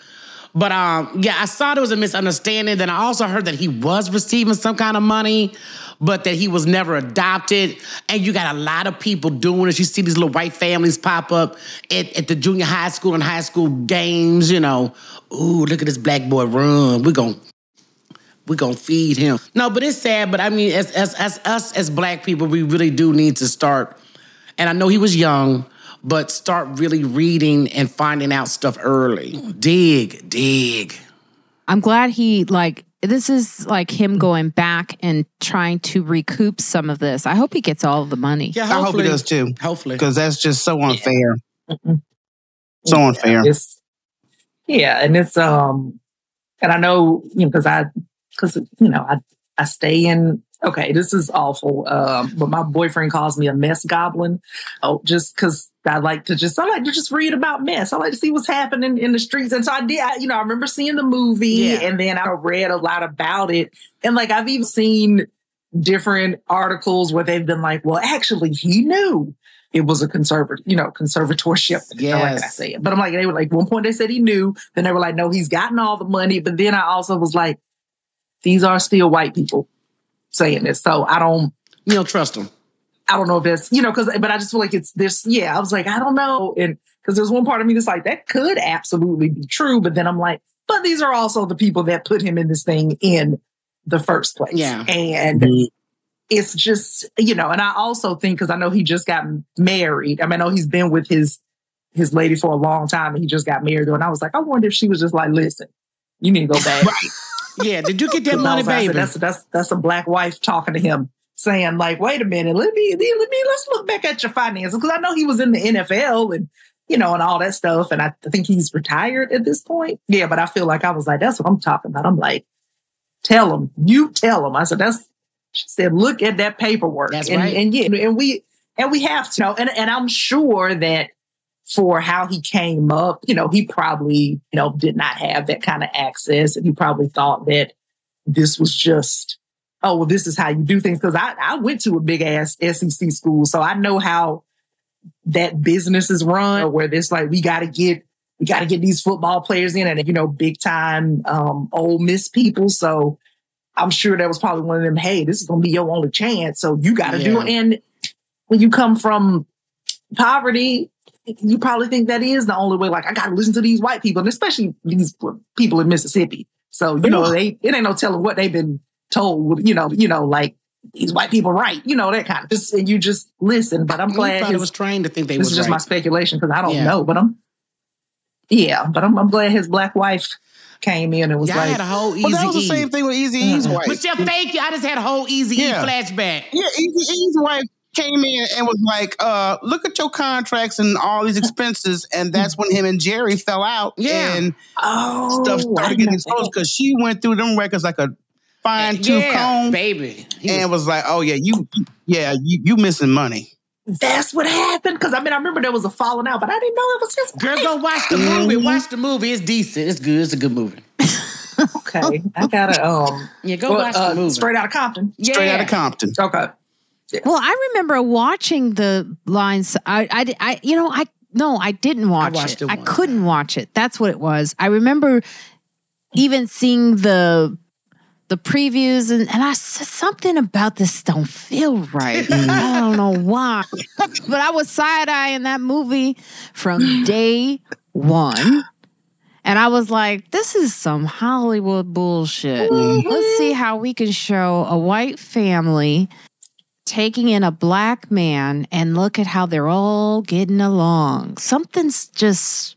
Speaker 4: But um, yeah, I saw there was a misunderstanding. Then I also heard that he was receiving some kind of money, but that he was never adopted. And you got a lot of people doing this. You see these little white families pop up at, at the junior high school and high school games, you know. Ooh, look at this black boy run. We're gonna we're gonna feed him. No, but it's sad. But I mean, as as as us as black people, we really do need to start. And I know he was young, but start really reading and finding out stuff early. Dig, dig.
Speaker 1: I'm glad he like this is like him going back and trying to recoup some of this. I hope he gets all of the money.
Speaker 2: Yeah, I hope he does too.
Speaker 4: Hopefully,
Speaker 2: because that's just so unfair. Yeah. So unfair.
Speaker 3: It's, yeah, and it's um, and I know you know because I because you know I I stay in okay, this is awful. Um, but my boyfriend calls me a mess goblin. Oh, just because I like to just I like to just read about mess. I like to see what's happening in the streets. And so I did. I, you know, I remember seeing the movie, yeah. and then I read a lot about it. And like I've even seen different articles where they've been like, well, actually, he knew it was a conservative, you know, conservatorship.
Speaker 4: Yeah,
Speaker 3: like I say it. But I'm like, they were like, one point they said he knew. Then they were like, no, he's gotten all the money. But then I also was like, these are still white people saying this. So I don't.
Speaker 4: You don't trust them.
Speaker 3: I don't know if that's, you know, because, but I just feel like it's this, yeah, I was like, I don't know. And because there's one part of me that's like, that could absolutely be true. But then I'm like, but these are also the people that put him in this thing in the first place.
Speaker 4: Yeah.
Speaker 3: And mm-hmm. it's just, you know, and I also think, because I know he just got married. I mean, I know he's been with his, his lady for a long time and he just got married. And I was like, I wonder if she was just like, listen, you need to go back.
Speaker 4: Yeah, did you get that money, baby?
Speaker 3: That's that's that's a black wife talking to him, saying like, "Wait a minute, let me let me let's look back at your finances," because I know he was in the NFL and you know and all that stuff, and I think he's retired at this point. Yeah, but I feel like I was like, "That's what I'm talking about." I'm like, "Tell him, you tell him." I said, "That's." She said, "Look at that paperwork."
Speaker 4: That's
Speaker 3: and,
Speaker 4: right.
Speaker 3: And yeah, and we and we have to know, and and I'm sure that for how he came up. You know, he probably, you know, did not have that kind of access. And he probably thought that this was just, oh, well, this is how you do things. Cause I, I went to a big ass SEC school. So I know how that business is run where it's like, we got to get, we got to get these football players in and, you know, big time, um, Ole Miss people. So I'm sure that was probably one of them. Hey, this is going to be your only chance. So you got to yeah. do it. And when you come from poverty, you probably think that is the only way. Like, I got to listen to these white people, and especially these people in Mississippi. So you know, they it ain't no telling what they've been told. You know, you know, like these white people right. You know that kind of just and you just listen. But I'm glad
Speaker 4: his, it was trained to think they.
Speaker 3: This
Speaker 4: is
Speaker 3: just
Speaker 4: right.
Speaker 3: my speculation because I don't yeah. know. But I'm yeah, but I'm, I'm glad his black wife came in and was
Speaker 4: Y'all
Speaker 3: like,
Speaker 4: had a whole easy. Well,
Speaker 2: that was the same thing with Eazy-E's mm-hmm. wife.
Speaker 4: But your fake, you I just had a whole Easy yeah. E flashback.
Speaker 2: Yeah, Eazy-E's wife came in and was like, uh, look at your contracts and all these expenses. And that's when him and Jerry fell out.
Speaker 4: Yeah.
Speaker 2: And
Speaker 3: Oh,
Speaker 2: stuff started getting
Speaker 3: know
Speaker 2: exposed because she went through them records like a fine tooth
Speaker 4: yeah,
Speaker 2: comb
Speaker 4: baby. He
Speaker 2: and
Speaker 4: was-
Speaker 2: was like, oh, yeah, you, yeah, you, you missing money.
Speaker 3: That's what happened. Because I mean, I remember there was a falling out, but I didn't know it was his
Speaker 4: Girl,
Speaker 3: wife.
Speaker 4: go watch the movie. Watch the movie. It's decent. It's good. It's a good movie. *laughs*
Speaker 3: Okay, I gotta um.
Speaker 4: Yeah, go
Speaker 3: well,
Speaker 4: watch
Speaker 3: uh,
Speaker 4: the movie.
Speaker 3: Straight Outta Compton.
Speaker 2: Straight
Speaker 4: Yeah.
Speaker 2: out of Compton.
Speaker 3: Okay. Yes.
Speaker 1: Well, I remember watching the lines. I, I, I, you know, I no, I didn't watch
Speaker 4: watched
Speaker 1: it.
Speaker 4: it
Speaker 1: I couldn't watch it. That's what it was. I remember even seeing the the previews, and, and I said something about this don't feel right. *laughs* I don't know why, but I was side eyeing that movie from day one. And I was like, this is some Hollywood bullshit. Mm-hmm. Let's see how we can show a white family taking in a black man and look at how they're all getting along. Something's just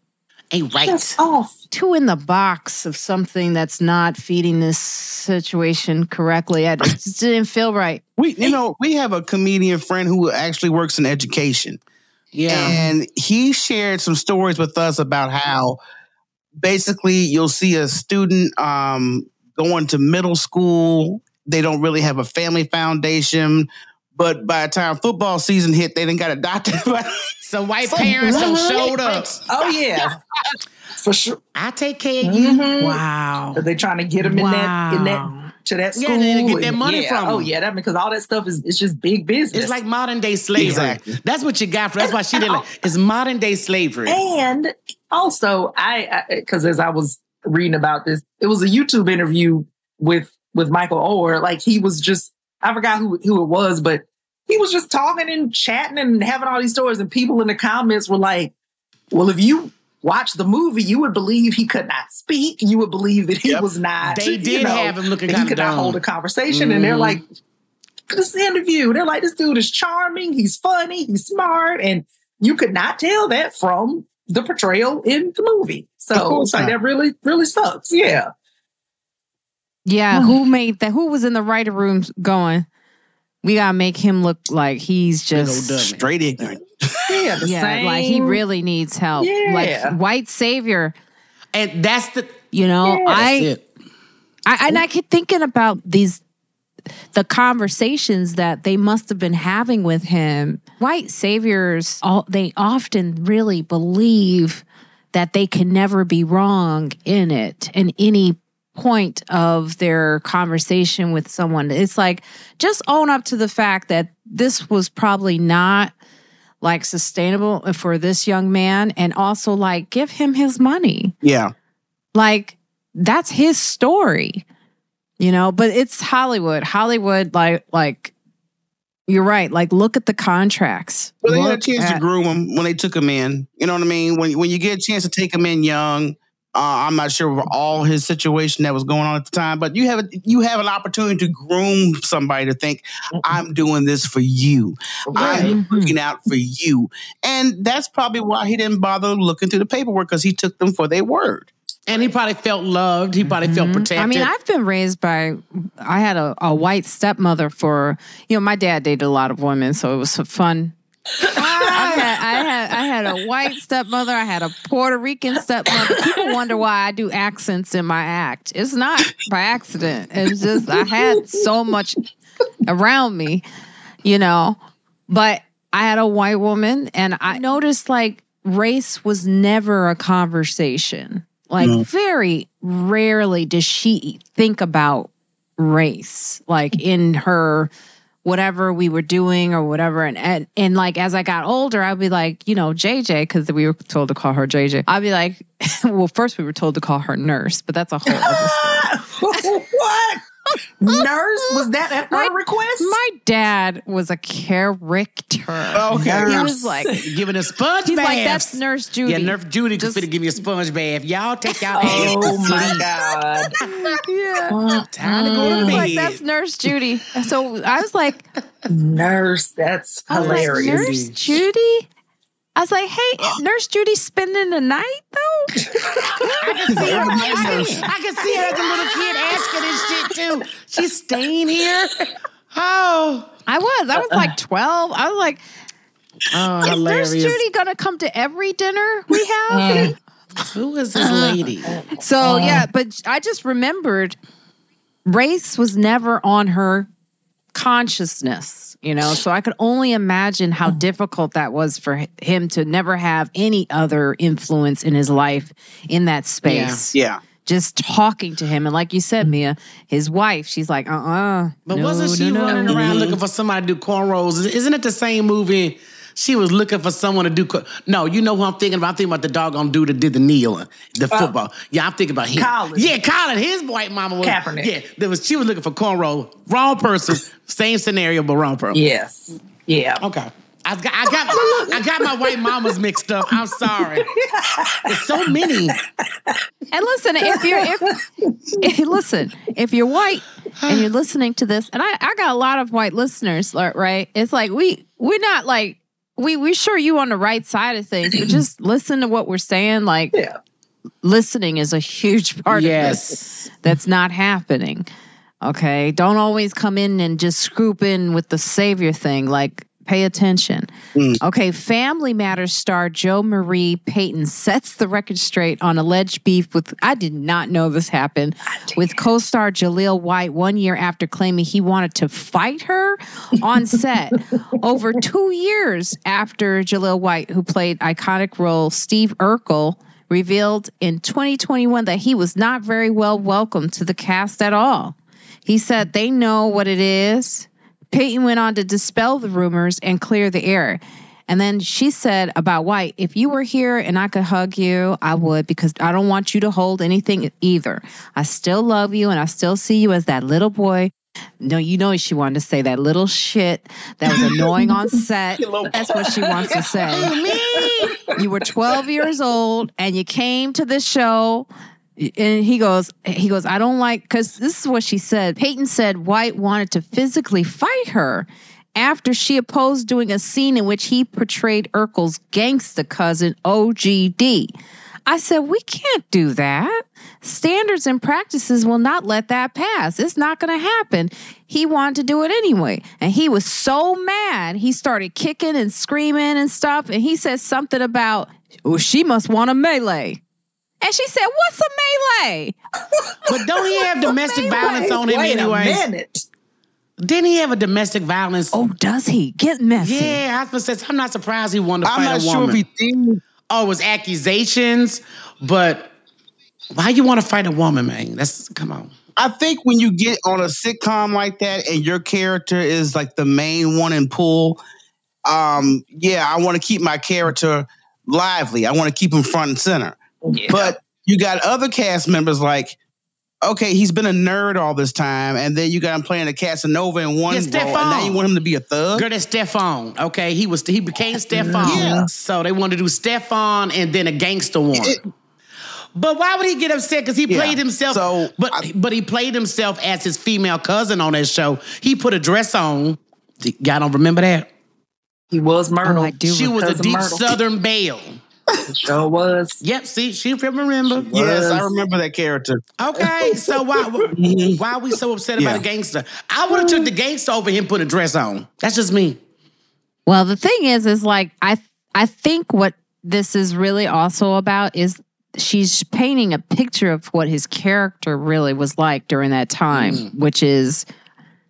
Speaker 4: a right.
Speaker 3: That's off.
Speaker 1: two in the box of something that's not feeding this situation correctly. I- It just *laughs* didn't feel right.
Speaker 2: We, you know, we have a comedian friend who actually works in education.
Speaker 4: Yeah.
Speaker 2: And he shared some stories with us about how basically you'll see a student um, going to middle school. They don't really have a family foundation. But by the time football season hit, they didn't got a doctor. *laughs*
Speaker 4: Some white parents don't showed up. *laughs*
Speaker 3: Oh yeah, *laughs* for sure.
Speaker 4: I take care of
Speaker 2: Mm-hmm.
Speaker 4: you.
Speaker 3: Mhm.
Speaker 1: Wow.
Speaker 3: Are they trying to get him in that in that to that school.
Speaker 4: Yeah,
Speaker 3: school?
Speaker 4: they get that money
Speaker 3: yeah.
Speaker 4: from
Speaker 3: Oh yeah, that because all that stuff is it's just big business.
Speaker 4: It's like modern day slavery.
Speaker 2: Exactly.
Speaker 4: That's what you got for. That's why she did like. It's modern day slavery.
Speaker 3: And also, I because as I was reading about this, it was a YouTube interview with with Michael Oher. Like he was just I forgot who who it was, but he was just talking and chatting and having all these stories, and people in the comments were like, "Well, if you." Watch the movie, you would believe he could not speak. You would believe that he
Speaker 2: Yep.
Speaker 3: was not.
Speaker 4: They
Speaker 3: you
Speaker 4: did
Speaker 3: know,
Speaker 4: have him looking
Speaker 3: that he
Speaker 4: kind of
Speaker 3: could not hold a conversation. And they're
Speaker 4: Mhm.
Speaker 3: like, this interview, they're like, this dude is charming, he's funny, he's smart, and you could not tell that from the portrayal in the movie. So it's like
Speaker 2: not.
Speaker 3: that really, really sucks. Yeah.
Speaker 1: Yeah, who made that? Who was in the writer room going? We gotta make him look like he's just.
Speaker 2: Straight ignorant.
Speaker 3: Yeah,
Speaker 1: yeah,
Speaker 3: same.
Speaker 1: like he really needs help.
Speaker 3: Yeah.
Speaker 1: Like white savior.
Speaker 4: And that's the.
Speaker 1: You know,
Speaker 3: Yeah.
Speaker 1: I I, and I keep thinking about these the conversations that they must have been having with him. White saviors, all they often really believe that they can never be wrong in it in any point of their conversation with someone. It's like just own up to the fact that this was probably not like sustainable for this young man and also like give him his money
Speaker 2: Yeah.
Speaker 1: like that's his story you know but it's hollywood hollywood like like you're right like look at the contracts
Speaker 2: Well, they had a chance to groom him when they took him in. You know what I mean? When when you get a chance to take him in young, uh, I'm not sure of all his situation that was going on at the time, but you have a, you have an opportunity to groom somebody to think I'm doing this for you. I'm looking out for you, and that's probably why he didn't bother looking through the paperwork because he took them for their word.
Speaker 4: And he probably felt loved. He probably felt protected.
Speaker 1: Mm-hmm. I mean, I've been raised by. I had a, a white stepmother for you know. My dad dated a lot of women, so it was fun. I had, I had I had a white stepmother. I had a Puerto Rican stepmother. People wonder why I do accents in my act. It's not by accident. It's just I had so much around me, you know. But I had a white woman, and I noticed like race was never a conversation. Like
Speaker 2: No.
Speaker 1: very rarely does she think about race, like in her whatever we were doing or whatever. And and, and like as I got older, I'd be like, you know, JJ, because we were told to call her JJ. I'd be like, *laughs* well, first we were told to call her nurse, but that's a whole other story. *laughs*
Speaker 3: what? Nurse? Was that at her
Speaker 1: My-
Speaker 3: request?
Speaker 1: My dad was a character.
Speaker 2: Oh, okay.
Speaker 1: He was like, *laughs*
Speaker 4: giving a sponge
Speaker 1: he's
Speaker 4: bath.
Speaker 1: like, that's Nurse Judy.
Speaker 4: Yeah, Nurse Judy
Speaker 1: Just-
Speaker 4: could finna give me a sponge bath. Y'all take *laughs* y'all
Speaker 3: oh
Speaker 4: ass to
Speaker 3: my. *laughs* God.
Speaker 1: yeah.
Speaker 4: Time to go to bed.
Speaker 1: like, that's Nurse Judy. So I was like,
Speaker 3: Nurse, that's
Speaker 1: I was like,
Speaker 3: hilarious.
Speaker 1: Nurse Judy? I was like, hey, uh. Nurse Judy spending the night though? *laughs*
Speaker 4: I can see her. I can, I can see her as a little kid asking this shit too. She's staying here. Oh,
Speaker 1: I was. I was like 12. I was like,
Speaker 4: Oh,
Speaker 1: is
Speaker 4: hilarious.
Speaker 1: Nurse Judy gonna come to every dinner we mm. have? *laughs*
Speaker 4: Who is this lady?
Speaker 1: so uh. yeah, but I just remembered race was never on her consciousness, you know. So I could only imagine how difficult that was for him to never have any other influence in his life in that space.
Speaker 2: Yeah.
Speaker 1: Just talking to him, and like you said, Mia, his wife, she's like, uh, uh
Speaker 4: But wasn't she running around looking for somebody to do cornrows? Isn't it the same movie? She was looking for someone to do. cor- No, you know who I'm thinking about. I'm thinking about the doggone dude that did the kneel, the uh, football. Yeah, I'm thinking about him.
Speaker 3: Colin.
Speaker 4: Yeah, Colin. His white mama was.
Speaker 3: Kaepernick.
Speaker 4: Yeah, there was. She was looking for cornrow. Wrong person. Same scenario, but wrong person.
Speaker 3: Yes. Yeah.
Speaker 4: Okay. I got, I got, I got my white mamas mixed up. I'm sorry. There's so many.
Speaker 1: And listen, if you're if, if listen, if you're white and you're listening to this, and I, I got a lot of white listeners, right? It's like we we're not like we we sure you on the right side of things, but just *clears throat* listen to what we're saying. Like
Speaker 3: Yeah.
Speaker 1: listening is a huge part of this
Speaker 4: Yes.
Speaker 1: that's not happening. Okay. Don't always come in and just scoop in with the savior thing. Like, pay attention. Mm. Okay. Family Matters star Jo Marie Payton sets the record straight on alleged beef with, I did not know this happened, with co star Jaleel White one year after claiming he wanted to fight her on set. *laughs* Over two years after Jaleel White, who played iconic role Steve Urkel, revealed in 2021 that he was not very well welcomed to the cast at all. He said they know what it is. Payton went on to dispel the rumors and clear the air. And then she said about White, if you were here and I could hug you, I would because I don't want you to hold anything either. I still love you and I still see you as that little boy. No, you know she wanted to say that little shit that was annoying on *laughs* set. That's what she wants to *laughs* say. You were 12 years old and you came to this show and he goes he goes i don't like because this is what she said. Payton said white wanted to physically fight her after she opposed doing a scene in which he portrayed urkel's gangsta cousin ogd i said we can't do that. Standards and practices will not let that pass. It's not going to happen. He wanted to do it anyway and he was so mad he started kicking and screaming and stuff and he said something about well she must want a melee and she said, What's a melee?
Speaker 4: But don't he have domestic violence on him
Speaker 3: Wait
Speaker 4: anyway?
Speaker 3: a minute.
Speaker 4: Didn't he have a domestic violence?
Speaker 1: Oh, does he? Get messy.
Speaker 4: Yeah, I was I'm not surprised he wanted to
Speaker 2: I'm
Speaker 4: fight
Speaker 2: not
Speaker 4: a
Speaker 2: sure
Speaker 4: woman.
Speaker 2: if he did.
Speaker 4: oh, it was accusations, but why you want to fight a woman, man? That's come on.
Speaker 2: I think when you get on a sitcom like that and your character is like the main one in pool, um, yeah, I want to keep my character lively. I want to keep him front and center.
Speaker 3: Yeah.
Speaker 2: But you got other cast members like, okay, he's been a nerd all this time, and then you got him playing a Casanova in one
Speaker 4: Yeah,
Speaker 2: role, and now you want him to be a thug.
Speaker 4: Girl, that's Stefan. Okay, he was he became Stefan.
Speaker 2: Yeah.
Speaker 4: So they wanted to do Stefan and then a gangster one. but why would he get upset? Because he
Speaker 2: Yeah.
Speaker 4: played himself.
Speaker 2: So,
Speaker 4: but
Speaker 2: I-
Speaker 4: but he played himself as his female cousin on that show. He put a dress on. Y'all don't remember that?
Speaker 3: He was Myrtle.
Speaker 1: Oh, I do
Speaker 4: She was a deep
Speaker 3: Myrtle.
Speaker 4: Southern belle.
Speaker 3: Sure was.
Speaker 4: Yep. See, she remember.
Speaker 2: Yes, I remember that character.
Speaker 4: Okay, so why why *laughs* are we so upset about a gangster? I would have took the gangster over him put a dress on. That's just me.
Speaker 1: Well, the thing is, is like I I think what this is really also about is she's painting a picture of what his character really was like during that time, mm. which is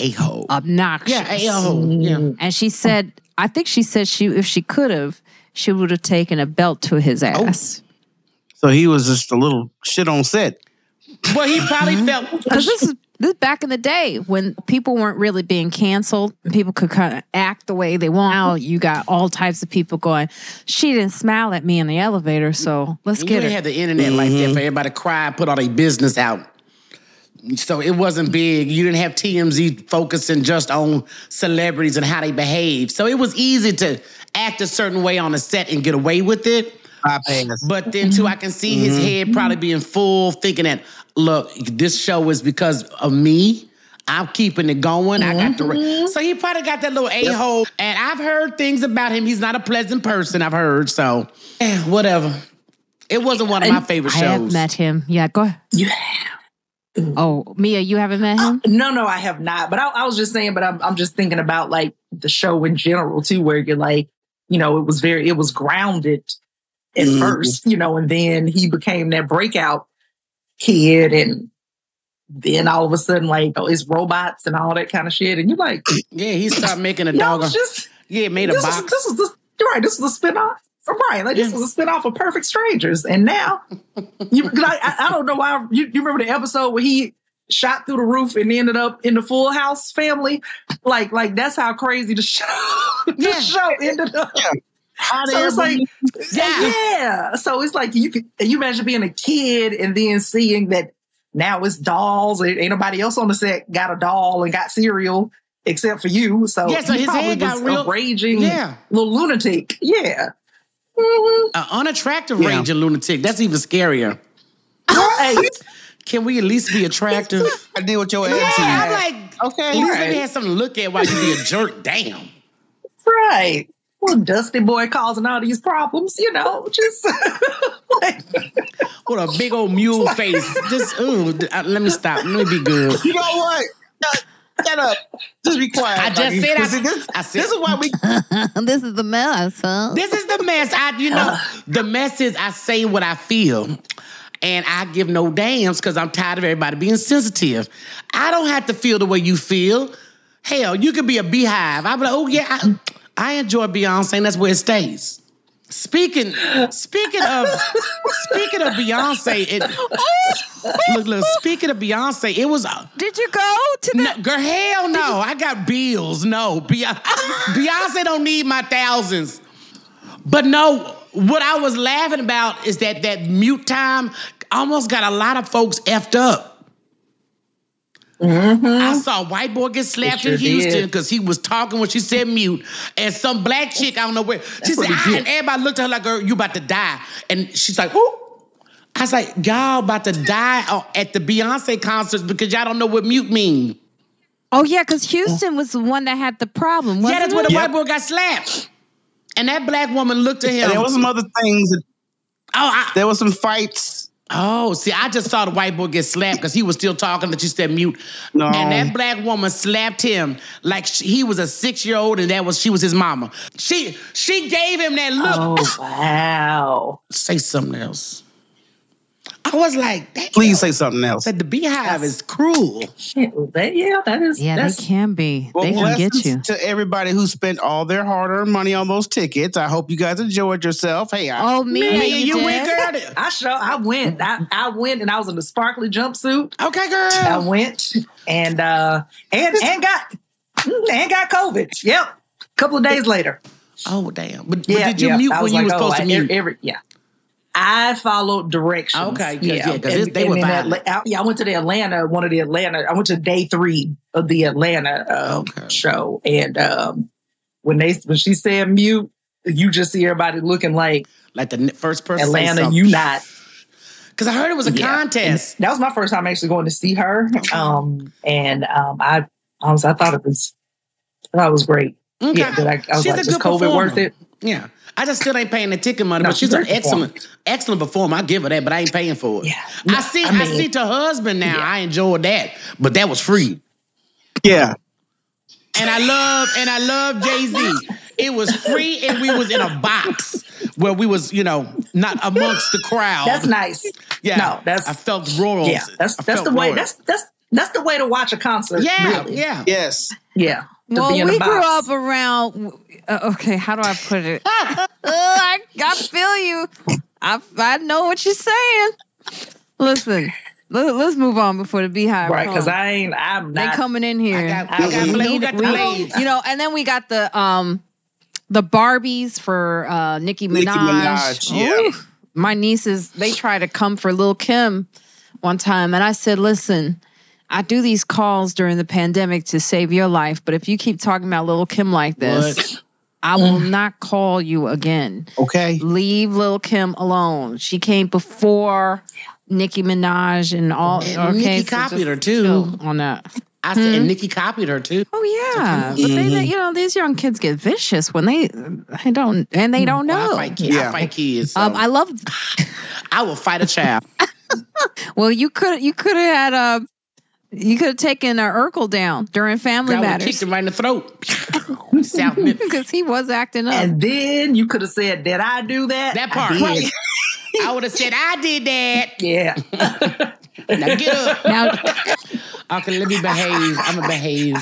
Speaker 4: A hole.
Speaker 1: obnoxious.
Speaker 4: Yeah, a hole. Yeah.
Speaker 1: And she said, I think she said she if she could have, she would have taken a belt to his oh. ass.
Speaker 2: So he was just a little shit on set.
Speaker 4: Well, he probably mm-hmm. felt
Speaker 1: Because this is this is back in the day when people weren't really being canceled. People could kind of act the way they want. Now you got all types of people going. She didn't smile at me in the elevator, so let's
Speaker 4: you
Speaker 1: get
Speaker 4: didn't
Speaker 1: her.
Speaker 4: have the internet like that mm-hmm. for everybody to cry put all their business out. So it wasn't big. You didn't have TMZ focusing just on celebrities and how they behave. So it was easy to act a certain way on a set and get away with it. But then too, I can see his head probably being full, thinking that, look, this show is because of me. I'm keeping it going. I got the ra- so he probably got that little a hole. And I've heard things about him. He's not a pleasant person. I've heard so. Eh, whatever. It wasn't one of my favorite
Speaker 1: I have
Speaker 4: shows.
Speaker 1: met him. Yeah, go ahead.
Speaker 3: You have.
Speaker 1: Oh, Mia, you haven't met him?
Speaker 3: Uh, no, no, I have not. But I, I was just saying, but I'm, I'm just thinking about like the show in general too, where you're like, you know, it was very, it was grounded at mm. first, you know, and then he became that breakout kid and then all of a sudden, like, oh, it's robots and all that kind of shit. And you're like, *clears throat*
Speaker 4: yeah, he started making a dog. Just, yeah, made a
Speaker 3: this
Speaker 4: box.
Speaker 3: Was, this was the, you're right. This was a spinoff. Right, like this was a spinoff of Perfect Strangers, and now you, *laughs* I, I, don't know why you, you remember the episode where he shot through the roof and ended up in the Full House family. Like, like that's how crazy the *laughs* show the yeah. show ended up. Yeah. So it's like, yeah. yeah. So it's like you could you imagine being a kid and then seeing that now it's dolls. Ain't nobody else on the set got a doll and got cereal except for you. So
Speaker 4: yeah, so his head got real
Speaker 3: raging yeah. little lunatic. Yeah.
Speaker 4: Mm-hmm. An unattractive yeah. raging lunatic. That's even scarier. Right. *laughs* Can we at least be attractive? *laughs*
Speaker 2: I deal with your attitude.
Speaker 4: Yeah, I'm like, okay, at least right. me have something to look at while you be a jerk. Damn.
Speaker 3: Right. Well, Dusty Boy causing all these problems, you know, just *laughs*
Speaker 4: like, what a big old mule face. Just ooh, uh, let me stop. Let me be good.
Speaker 2: You know what? Shut up. Just be quiet.
Speaker 4: I just said I, this, I said,
Speaker 2: this is why we *laughs*
Speaker 1: This is the mess, huh?
Speaker 4: This is the mess. I you know, the mess is I say what I feel. And I give no damns because I'm tired of everybody being sensitive. I don't have to feel the way you feel. Hell, you could be a beehive. I'm like, oh yeah, I, I enjoy Beyonce, and that's where it stays. Speaking speaking of speaking of Beyonce, it, *laughs* oh, look look. Speaking of Beyonce, it was.
Speaker 1: A Did you go to the?
Speaker 4: No, girl, hell no. You, I got bills. No, *laughs* Beyonce don't need my thousands. But no, what I was laughing about is that that mute time almost got a lot of folks effed up. Mm-hmm. I saw a white boy get slapped sure in Houston because he was talking when she said mute, and some black chick I don't know where she said, ah, and everybody looked at her like, "Girl, you about to die," and she's like, "Ooh." I was like, "Y'all about to die at the Beyonce concerts because y'all don't know what mute mean."
Speaker 1: Oh yeah, because Houston was the one that had the problem. yeah,
Speaker 4: that's
Speaker 1: it?
Speaker 4: where the yep. white boy got slapped, and that black woman looked at him.
Speaker 2: And there was some other things. Oh, I, there was some fights
Speaker 4: Oh, see, I just saw the white boy get slapped because he was still talking that you said mute. No. And that black woman slapped him like she, he was a six year old and that was she was his mama. She she gave him that look.
Speaker 3: Oh wow!
Speaker 4: Say something else. I was like,
Speaker 2: please say something else.
Speaker 4: Said the beehive is cruel.
Speaker 3: Shit, that, yeah, that is.
Speaker 1: Yeah,
Speaker 3: they
Speaker 1: can be. Well, they can get you.
Speaker 2: To everybody who spent all their hard-earned money on those tickets, I hope you guys enjoyed yourself. Hey,
Speaker 1: I, oh me, me
Speaker 3: you, you went, girl. I show, I went. I, I went, and I was in the sparkly jumpsuit.
Speaker 4: Okay, girl.
Speaker 3: I went, and uh, and and got and got COVID. Yep, a couple of days later.
Speaker 4: Oh damn! But, yeah, but did you yeah. mute when like, you were oh, supposed to mute?
Speaker 3: Every, yeah, I followed directions.
Speaker 4: Okay, yeah, because they were
Speaker 3: violent. I, yeah, I went to the Atlanta, one of the Atlanta. I went to day three of the Atlanta um, okay. show, and um, when they when she said mute, you just see everybody looking like
Speaker 4: like the first person.
Speaker 3: Atlanta, you not. *laughs*
Speaker 4: Because I heard it was a yeah. contest.
Speaker 3: And that was my first time actually going to see her, um, and um, I, was I thought it was, I thought it was great. Okay. Yeah, I, I was She's like, just COVID performer. worth it?
Speaker 4: Yeah. I just still ain't paying the ticket money, no, but she's, she's an excellent, excellent performer. I give her that, but I ain't paying for it. Yeah. No, I see, I, mean, I see to husband now. Yeah. I enjoyed that, but that was free.
Speaker 2: Yeah.
Speaker 4: And I love, and I love Jay Z. It was free, and we was in a box where we was, you know, not amongst the crowd.
Speaker 3: That's nice.
Speaker 4: Yeah. No, that's I felt royal.
Speaker 3: Yeah, that's that's the way. Royal. That's that's that's the way to watch a concert.
Speaker 4: Yeah,
Speaker 3: really.
Speaker 4: yeah,
Speaker 2: yes,
Speaker 3: yeah.
Speaker 1: Well, we grew up around uh, okay, how do I put it? *laughs* uh, I, I feel you. I, I know what you're saying. Listen, let, us move on before the beehive.
Speaker 3: Right, because I ain't. I'm not.
Speaker 1: They coming in here. I got, I got, we, got we, you know, and then we got the um the Barbies for uh Nicki Minaj. Nicki Minaj yeah. Ooh, my nieces they try to come for Lil Kim one time, and I said, listen. I do these calls during the pandemic to save your life, but if you keep talking about little Kim like this, what? I will not call you again.
Speaker 2: Okay.
Speaker 1: Leave little Kim alone. She came before Nicki Minaj and all.
Speaker 4: And okay, Nicki so copied her too
Speaker 1: on that.
Speaker 4: I said, hmm? and Nicki copied her too.
Speaker 1: Oh yeah, but mm-hmm. they, you know, these young kids get vicious when they, they don't, and they don't know. Well,
Speaker 4: I fight kids. Yeah. I fight kids. So. Um,
Speaker 1: I love.
Speaker 4: I will fight a child. *laughs*
Speaker 1: well, you could you could have had a you could have taken uh, Urkel down during Family
Speaker 4: I would
Speaker 1: Matters
Speaker 4: kicked him right in the throat. *laughs* South Memphis.
Speaker 1: because he was acting up.
Speaker 3: And then you could have said, "Did I do that?"
Speaker 4: That part.
Speaker 3: did.
Speaker 4: Right. I would have said, I did that.
Speaker 3: Yeah. *laughs*
Speaker 4: Now get up.
Speaker 1: now, *laughs*
Speaker 4: Okay, let me behave. I'm going to behave.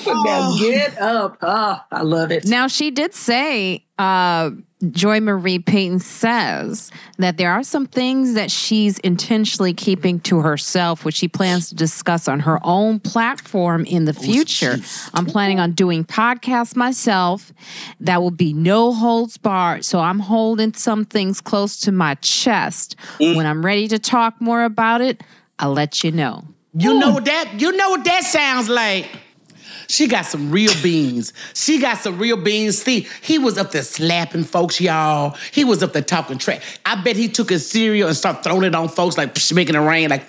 Speaker 3: so now get up. Oh, I love it.
Speaker 1: now she did say, uh, Joy Marie Payton says that there are some things that she's intentionally keeping to herself, which she plans to discuss on her own platform in the future. I'm planning on doing podcasts myself. That will be no holds barred. So I'm holding some things close to my chest. When I'm ready to talk more about it, I'll let you know.
Speaker 4: You know what that you know what that sounds like? She got some real beans. She got some real beans. See, he was up there slapping folks, y'all. He was up there talking trash. I bet he took his cereal and started throwing it on folks, like psh, making it rain, like,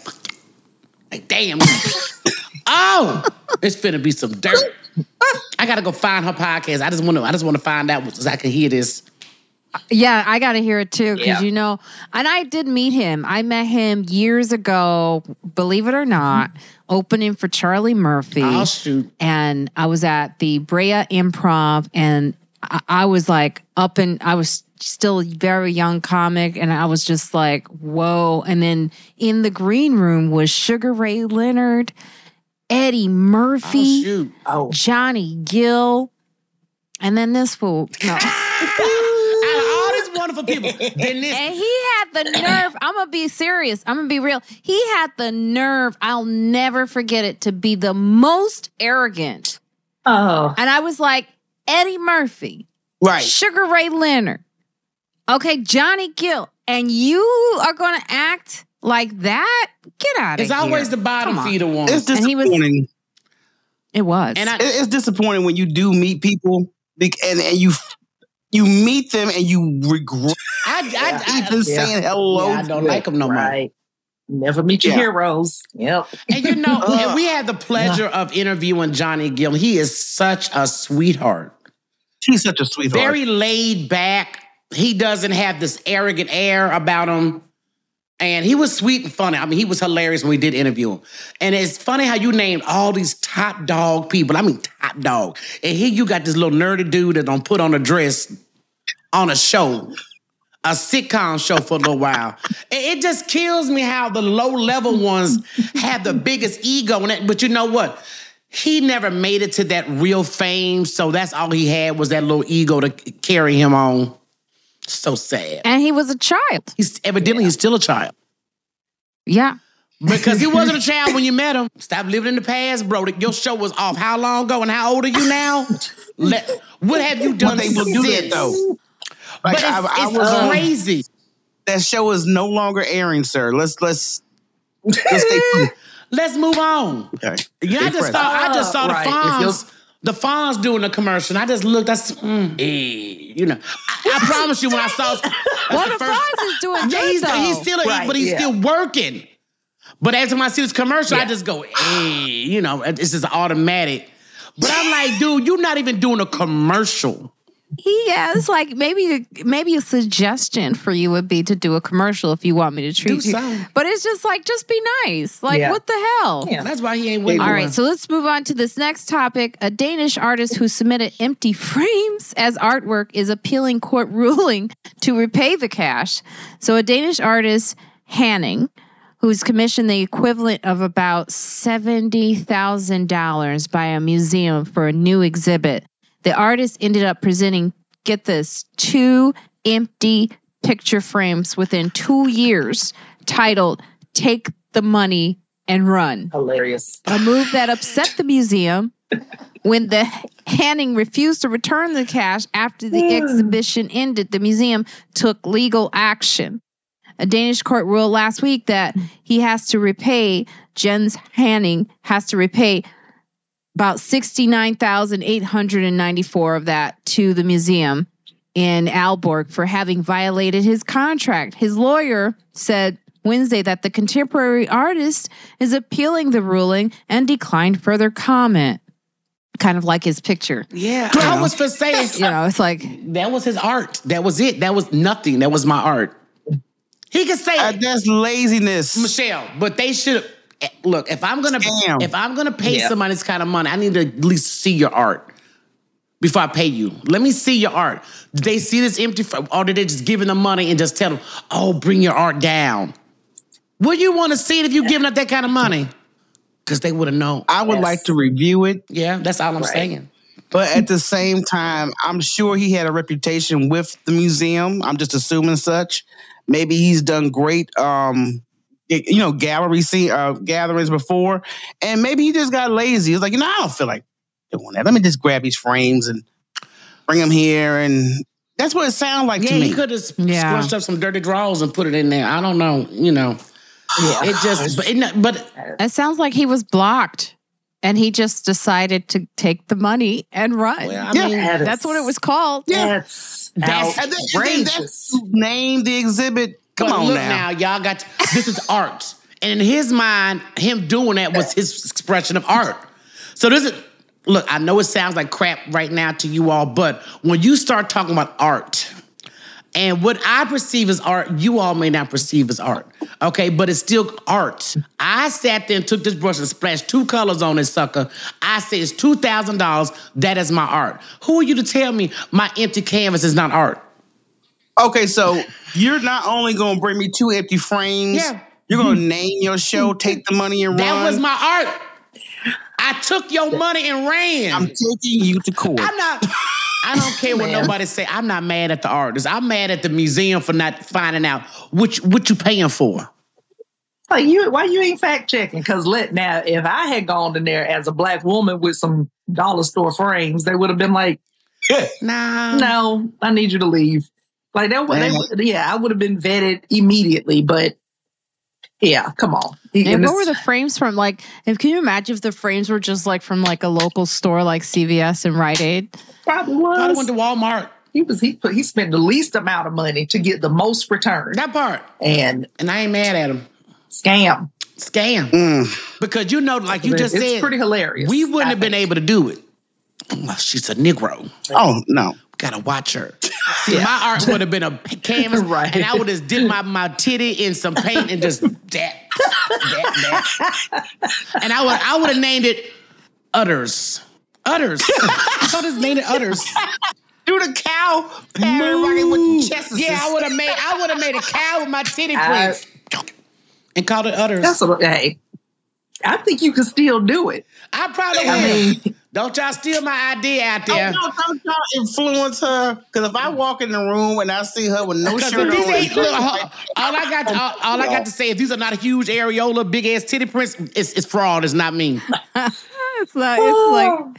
Speaker 4: like damn. *laughs* oh, it's finna be some dirt. I gotta go find her podcast. I just want to. I just want to find out so I can hear this.
Speaker 1: Yeah, I got to hear it too because
Speaker 3: Yeah.
Speaker 1: you know, and I did meet him. I met him years ago, believe it or not, opening for Charlie Murphy.
Speaker 4: Oh shoot!
Speaker 1: and I was at the Brea Improv, and I, I was like up and I was still a very young comic, and I was just like, whoa. And then in the green room was Sugar Ray Leonard, Eddie
Speaker 4: Oh
Speaker 1: Murphy,
Speaker 4: shoot!
Speaker 3: Oh,
Speaker 1: Johnny Gill, and then this fool. No. *laughs*
Speaker 4: Out of all these wonderful people, *laughs* then this.
Speaker 1: And he had the nerve. I'm gonna be serious. I'm gonna be real. He had the nerve. I'll never forget it to be the most arrogant.
Speaker 3: oh,
Speaker 1: And I was like, Eddie Murphy,
Speaker 2: Right.
Speaker 1: Sugar Ray Leonard, okay, Johnny Gill, and you are gonna act like that? Get out of
Speaker 4: It's
Speaker 1: here.
Speaker 4: always the bottom feeder one.
Speaker 2: It's
Speaker 1: And he was-
Speaker 2: disappointing.
Speaker 1: It was.
Speaker 4: And I-
Speaker 2: it's disappointing when you do meet people and, and you you meet them and you regret
Speaker 4: I, I, I,
Speaker 2: even
Speaker 3: yeah.
Speaker 2: saying hello.
Speaker 4: yeah, I don't like them no more.
Speaker 3: Never meet your
Speaker 2: Yeah.
Speaker 3: heroes. Yep.
Speaker 4: And you know, and uh, we had the pleasure of interviewing Johnny Gill. He is such a sweetheart.
Speaker 2: He's such a sweetheart.
Speaker 4: Very laid back. He doesn't have this arrogant air about him. And he was sweet and funny. I mean, he was hilarious when we did interview him. And it's funny how you named all these top dog people. I mean, top dog. And here you got this little nerdy dude that don't put on a dress on a show, a sitcom show for a little while. It, it just kills me how the low level ones have the biggest ego in it. But you know what? He never made it to that real fame. So that's all he had was that little ego to carry him on. So sad.
Speaker 1: and he was a child.
Speaker 4: He's evidently he's still a child.
Speaker 1: Yeah.
Speaker 4: Because he *laughs* wasn't a child when you met him. Stop living in the past, bro. Your show was off how long ago and how old are you now? Let, what have you done
Speaker 2: But they will do that
Speaker 4: since?
Speaker 2: though.
Speaker 4: But
Speaker 2: Like,
Speaker 4: it's,
Speaker 2: I- I
Speaker 4: it's
Speaker 2: was, um,
Speaker 4: crazy.
Speaker 2: That show is no longer airing, sir. Let's let's let's stay. *laughs*
Speaker 4: Let's move on.
Speaker 2: Okay.
Speaker 4: Yeah, I
Speaker 2: Stay
Speaker 4: just
Speaker 2: present.
Speaker 4: saw I just saw the
Speaker 3: Right. If
Speaker 4: Fonz. The Fonz doing a commercial. And I just looked. I said, mm, eh, you know. I, I promise you, when I saw, *laughs* that's
Speaker 1: Well,
Speaker 4: the
Speaker 1: the
Speaker 4: first-
Speaker 1: Fonz is doing
Speaker 4: yeah, he's,
Speaker 1: though.
Speaker 4: he's still,
Speaker 3: Right,
Speaker 4: but he's
Speaker 3: yeah.
Speaker 4: still working. But every time I see this commercial, I just go, hey, you know, it's just automatic. But I'm like, dude, you're not even doing a commercial.
Speaker 1: Yeah, it's like maybe maybe a suggestion for you would be to do a commercial if you want me to treat you.
Speaker 4: something.
Speaker 1: But it's just like just be nice. Like
Speaker 3: Yeah.
Speaker 1: what the hell?
Speaker 3: Yeah.
Speaker 4: That's why he ain't winning.
Speaker 1: All right, so let's move on to this next topic. A Danish artist who submitted empty frames as artwork is appealing court *laughs* ruling to repay the cash. So, a Danish artist, Haaning, who's commissioned the equivalent of about $70,000 by a museum for a new exhibit, the artist ended up presenting, get this, two empty picture frames within two years titled Take the Money and Run
Speaker 3: Hilarious.
Speaker 1: a move that upset the museum when the Haaning refused to return the cash after the hmm. exhibition ended. The museum took legal action. A Danish court ruled last week that he has to repay Jens Haaning has to repay about 69,894 of that to the museum in Aalborg for having violated his contract. His lawyer said Wednesday that the contemporary artist is appealing the ruling and declined further comment. Kind of like his picture.
Speaker 4: Yeah, I was for saying *laughs*
Speaker 1: You know, it's like,
Speaker 4: that was his art. That was it. That was nothing. That was my art. He could say
Speaker 2: Uh, that's laziness.
Speaker 4: Michelle, but they should look. If I'm gonna
Speaker 2: Scam.
Speaker 4: if I'm gonna pay
Speaker 3: Yeah.
Speaker 4: somebody this kind of money, I need to at least see your art before I pay you. Let me see your art. Did they see this empty, f- or did they just give them the money and just tell them, "Oh, bring your art down"? Would you want to see it if you're giving up that kind of money? Because they would have known.
Speaker 2: I would
Speaker 3: Yes.
Speaker 2: like to review it,
Speaker 4: Yeah, that's all I'm
Speaker 3: Right.
Speaker 4: saying.
Speaker 2: but at the same time, I'm sure he had a reputation with the museum. I'm just assuming such. Maybe he's done great, um, you know, gallery scene, uh, gatherings before, and maybe he just got lazy. He's like, you know, I don't feel like doing that. Let me just grab these frames and bring them here, and that's what it sounds like
Speaker 4: Yeah,
Speaker 2: to
Speaker 4: he could have
Speaker 1: Yeah.
Speaker 4: squished up some dirty drawers and put it in there. I don't know. You know,
Speaker 3: Yeah.
Speaker 4: it just. But, it, but
Speaker 1: It sounds like he was blocked and he just decided to take the money and run.
Speaker 4: well, I
Speaker 2: Yeah.
Speaker 4: mean,
Speaker 3: That is-
Speaker 1: That's what it was called.
Speaker 3: That's,
Speaker 4: That's-
Speaker 2: And then- then
Speaker 3: outrageous.
Speaker 2: that's name the exhibit. Come
Speaker 4: but
Speaker 2: on
Speaker 4: look
Speaker 2: now.
Speaker 4: y'all got this is art, and in his mind, him doing that was his expression of art. So this is look. I know it sounds like crap right now to you all, but when you start talking about art. And what I perceive as art, you all may not perceive as art. Okay, but it's still art. I sat there and took this brush and splashed two colors on this sucker. I say it's two thousand dollars. That is my art. Who are you to tell me my empty canvas is not art?
Speaker 2: Okay, so you're not only going to bring me two empty frames.
Speaker 4: Yeah.
Speaker 2: You're going to hmm. name your show, hmm. take the money and
Speaker 4: That
Speaker 2: run.
Speaker 4: That was my art. I took your money and ran.
Speaker 2: I'm
Speaker 4: I'm,
Speaker 2: taking you to court.
Speaker 4: I'm not. I don't care what nobody say. I'm not mad at the artist. I'm mad at the museum for not finding out what you, what you paying for.
Speaker 3: Like you, why you ain't fact checking? Because let now, if I had gone in there as a black woman with some dollar store frames, they would have been like,
Speaker 4: Nah.
Speaker 3: "No, I need you to leave." Like that, would, they, yeah, I would have been vetted immediately. But yeah, come on.
Speaker 1: And
Speaker 3: And
Speaker 1: what were the frames from? Like, if can you imagine if the frames were just like from like a local store like CVS and Rite Aid?
Speaker 3: probably was.
Speaker 4: I went to Walmart.
Speaker 3: he was he put he spent the least amount of money to get the most return
Speaker 4: That part.
Speaker 3: and
Speaker 4: And I ain't mad at him.
Speaker 3: scam.
Speaker 4: Scam.
Speaker 2: Mm.
Speaker 4: Because you know, like you just
Speaker 3: it's
Speaker 4: said,
Speaker 3: pretty hilarious.
Speaker 4: we wouldn't
Speaker 3: I
Speaker 4: have been able to do it. Oh, she's a Negro.
Speaker 2: Oh, no.
Speaker 4: Gotta watch her. *laughs* See,
Speaker 3: Yeah.
Speaker 4: my art would have been a *laughs* canvas,
Speaker 3: Right.
Speaker 4: and I would have dipped my, my titty in some paint and just *laughs* that, that, that. And I would I would have named it Utters. Utters. I thought his named it Utters.
Speaker 2: Do the cow pattern with chest.
Speaker 4: Yeah, I would have made I would have made a cow with my titty prints and called it Utters.
Speaker 3: That's I think you can still do it.
Speaker 4: I probably.
Speaker 3: I mean,
Speaker 4: Don't y'all steal my idea out oh, there.
Speaker 2: Don't, don't, don't y'all influence her. Because if I mm. walk in the room and I see her with no shirt
Speaker 4: if
Speaker 2: on,
Speaker 4: ain't, look, all *laughs* uh, all I got, all, all I got to say, if these are not huge areola, big ass titty prints, it's, it's fraud. It's not me. *laughs*
Speaker 1: It's not. It's like oh.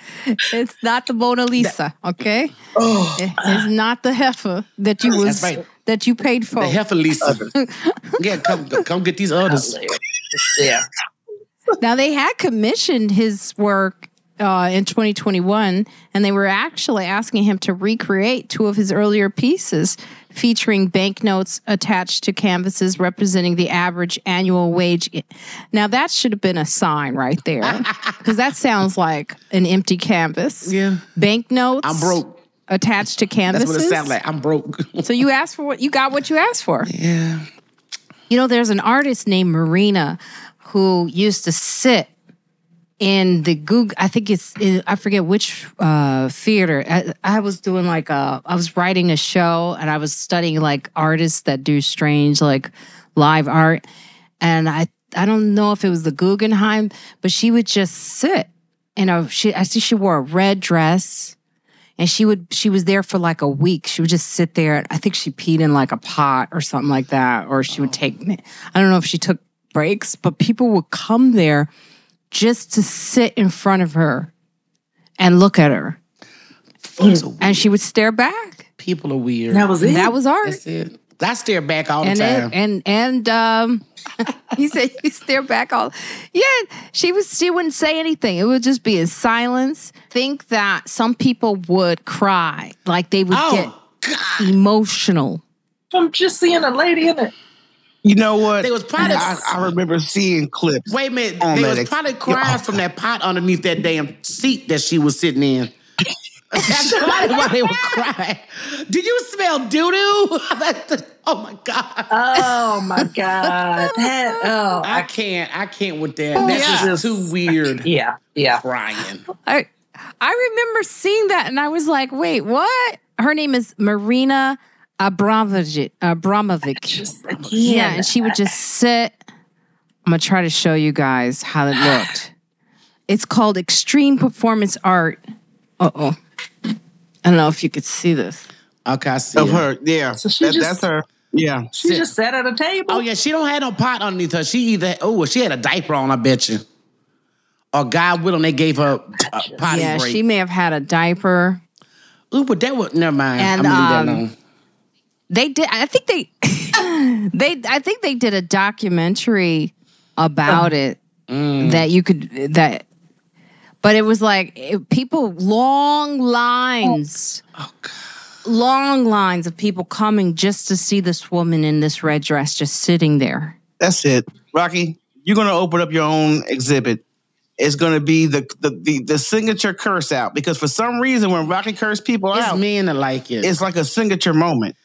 Speaker 1: it's not the Mona Lisa. Okay,
Speaker 3: oh,
Speaker 1: It- it's not the heifer that you was
Speaker 4: right.
Speaker 1: that you paid for.
Speaker 4: The heifer Lisa. *laughs* yeah, come come get these others.
Speaker 3: yeah.
Speaker 1: Now they had commissioned his work uh, in 2021, and they were actually asking him to recreate two of his earlier pieces, featuring banknotes attached to canvases representing the average annual wage. Now that should have been a sign right there, *laughs* because that sounds like an empty canvas.
Speaker 4: Yeah.
Speaker 1: Banknotes.
Speaker 4: I'm broke.
Speaker 1: Attached to canvases.
Speaker 4: That's what it sounds like. I'm broke. *laughs*
Speaker 1: So you asked for what you got. What you asked for.
Speaker 4: yeah.
Speaker 1: You know, there's an artist named Marina who used to sit in the Google. I think it's in, I forget which uh, theater. I, I was doing like a I was writing a show and I was studying like artists that do strange like live art, and I I don't know if it was the Guggenheim, but she would just sit. You know, she I see she wore a red dress and she would she was there for like a week she would just sit there i think she peed in like a pot or something like that or she would take i don't know if she took breaks but people would come there just to sit in front of her and look at her and she would stare back
Speaker 4: People are weird.
Speaker 3: That was it.
Speaker 1: that was art
Speaker 4: That's it. I stare back all the
Speaker 1: and
Speaker 4: time.
Speaker 1: it, and and um *laughs* he said he stare back all yeah she was she wouldn't say anything it would just be in silence think that some people would cry like they would
Speaker 4: oh,
Speaker 1: get
Speaker 4: God.
Speaker 1: emotional
Speaker 3: I'm just seeing a lady in it.
Speaker 2: You know what?
Speaker 4: They was probably-
Speaker 2: I, I remember seeing clips.
Speaker 4: Wait a minute.
Speaker 2: Oh,
Speaker 4: they was
Speaker 2: they-
Speaker 4: probably crying from that pot underneath that damn seat that she was sitting in. *laughs* That's probably why they were crying. Did you smell doo doo? *laughs* oh my god.
Speaker 3: Oh my god. *laughs* That, oh,
Speaker 4: I can't. I can't with that. Oh, That's
Speaker 3: yeah.
Speaker 4: just too weird.
Speaker 3: Yeah. Yeah.
Speaker 4: Crying.
Speaker 1: I I remember seeing that and I was like, wait, what? Her name is Marina Abramovic. Abramovic. *laughs*
Speaker 3: Just again.
Speaker 1: Yeah, and she would just sit. I'm gonna try to show you guys how it looked. It's called Extreme Performance Art. Uh oh. I don't know if you could see this.
Speaker 4: Okay, I see.
Speaker 2: Of
Speaker 4: it.
Speaker 2: her, yeah.
Speaker 3: So she
Speaker 2: That-
Speaker 3: just-
Speaker 2: that's her. Yeah.
Speaker 3: She just sat at a table.
Speaker 4: Oh yeah, she don't have no pot underneath her. She either oh she had a diaper on. I bet you. Or God willing, they gave her a *laughs* potty
Speaker 1: yeah,
Speaker 4: break.
Speaker 1: she may have had a diaper.
Speaker 4: Ooh, but that was never mind.
Speaker 1: And,
Speaker 4: I'm gonna
Speaker 1: um,
Speaker 4: leave that alone.
Speaker 1: They did. I think they. *laughs* they. I think they did a documentary about it mm. that you could that. But it was like it, people long lines. Oh, oh, long lines of people coming just to see this woman in this red dress just sitting there.
Speaker 2: That's it. Rocky, you're gonna open up your own exhibit. It's gonna be the the the, the signature curse out because for some reason when Rocky curse people
Speaker 4: It's
Speaker 2: out,
Speaker 4: men that like it.
Speaker 2: it's like a signature moment.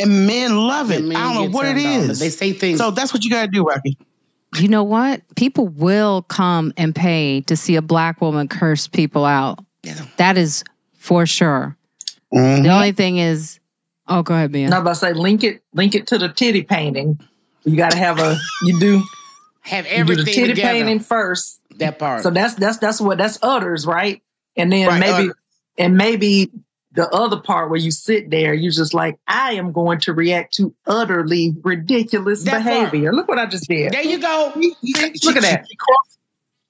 Speaker 2: And men love it.
Speaker 4: Men
Speaker 2: I don't know what it
Speaker 4: turned on.
Speaker 2: is.
Speaker 4: They say things.
Speaker 2: So that's what you gotta do, Rocky.
Speaker 1: You know what? People will come and pay to see a black woman curse people out.
Speaker 4: Yeah.
Speaker 1: That is for sure.
Speaker 2: Mhm.
Speaker 1: The only thing is, oh, go ahead, Mia.
Speaker 3: And I was about to say, link it, link it to the titty painting. You got to have a, you do,
Speaker 4: have
Speaker 3: you do the titty
Speaker 4: together.
Speaker 3: painting first.
Speaker 4: that part.
Speaker 3: So that's that's that's what that's utters, right? And then
Speaker 2: Right,
Speaker 3: maybe
Speaker 2: utters.
Speaker 3: and maybe the other part where you sit there, you're just like, I am going to react to utterly ridiculous
Speaker 4: That part.
Speaker 3: behavior. Look what I just did.
Speaker 4: there you go.
Speaker 3: Look at that.
Speaker 2: Cross,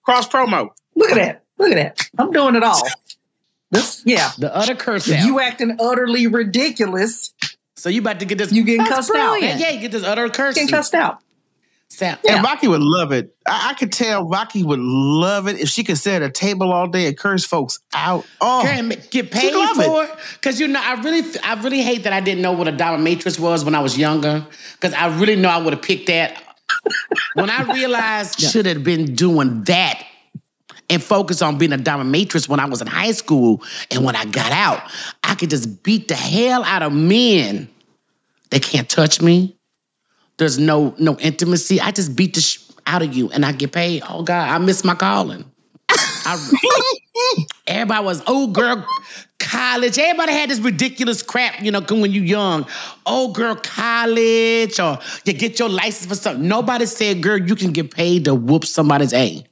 Speaker 2: cross promo.
Speaker 3: Look at that. Look at that. I'm doing it all. This, yeah.
Speaker 4: The other curse
Speaker 3: If
Speaker 4: out.
Speaker 3: you acting utterly ridiculous,
Speaker 4: so you about to get this.
Speaker 3: you getting cussed
Speaker 1: brilliant.
Speaker 4: yeah,
Speaker 3: out.
Speaker 4: yeah, you get this other curse.
Speaker 3: Getting cussed out.
Speaker 4: Sound-
Speaker 3: Yeah.
Speaker 2: And Rocky would love it. I, I could tell Rocky would love it if she could sit at a table all day and curse folks out. Oh,
Speaker 4: Girl, get paid for it. Because you know I really I really hate that I didn't know what a dominatrix was when I was younger. Because I really know I would have picked that. When I realized should have been doing that and focus on being a dominatrix when I was in high school and when I got out I could just beat the hell out of men they can't touch me there's no no intimacy I just beat the sh- out of you and I get paid oh God I miss my calling I, *laughs* Everybody was old girl college. Everybody had this ridiculous crap, you know, when you young. Old girl college, or you get your license for something. Nobody said, girl, you can get paid to whoop somebody's A.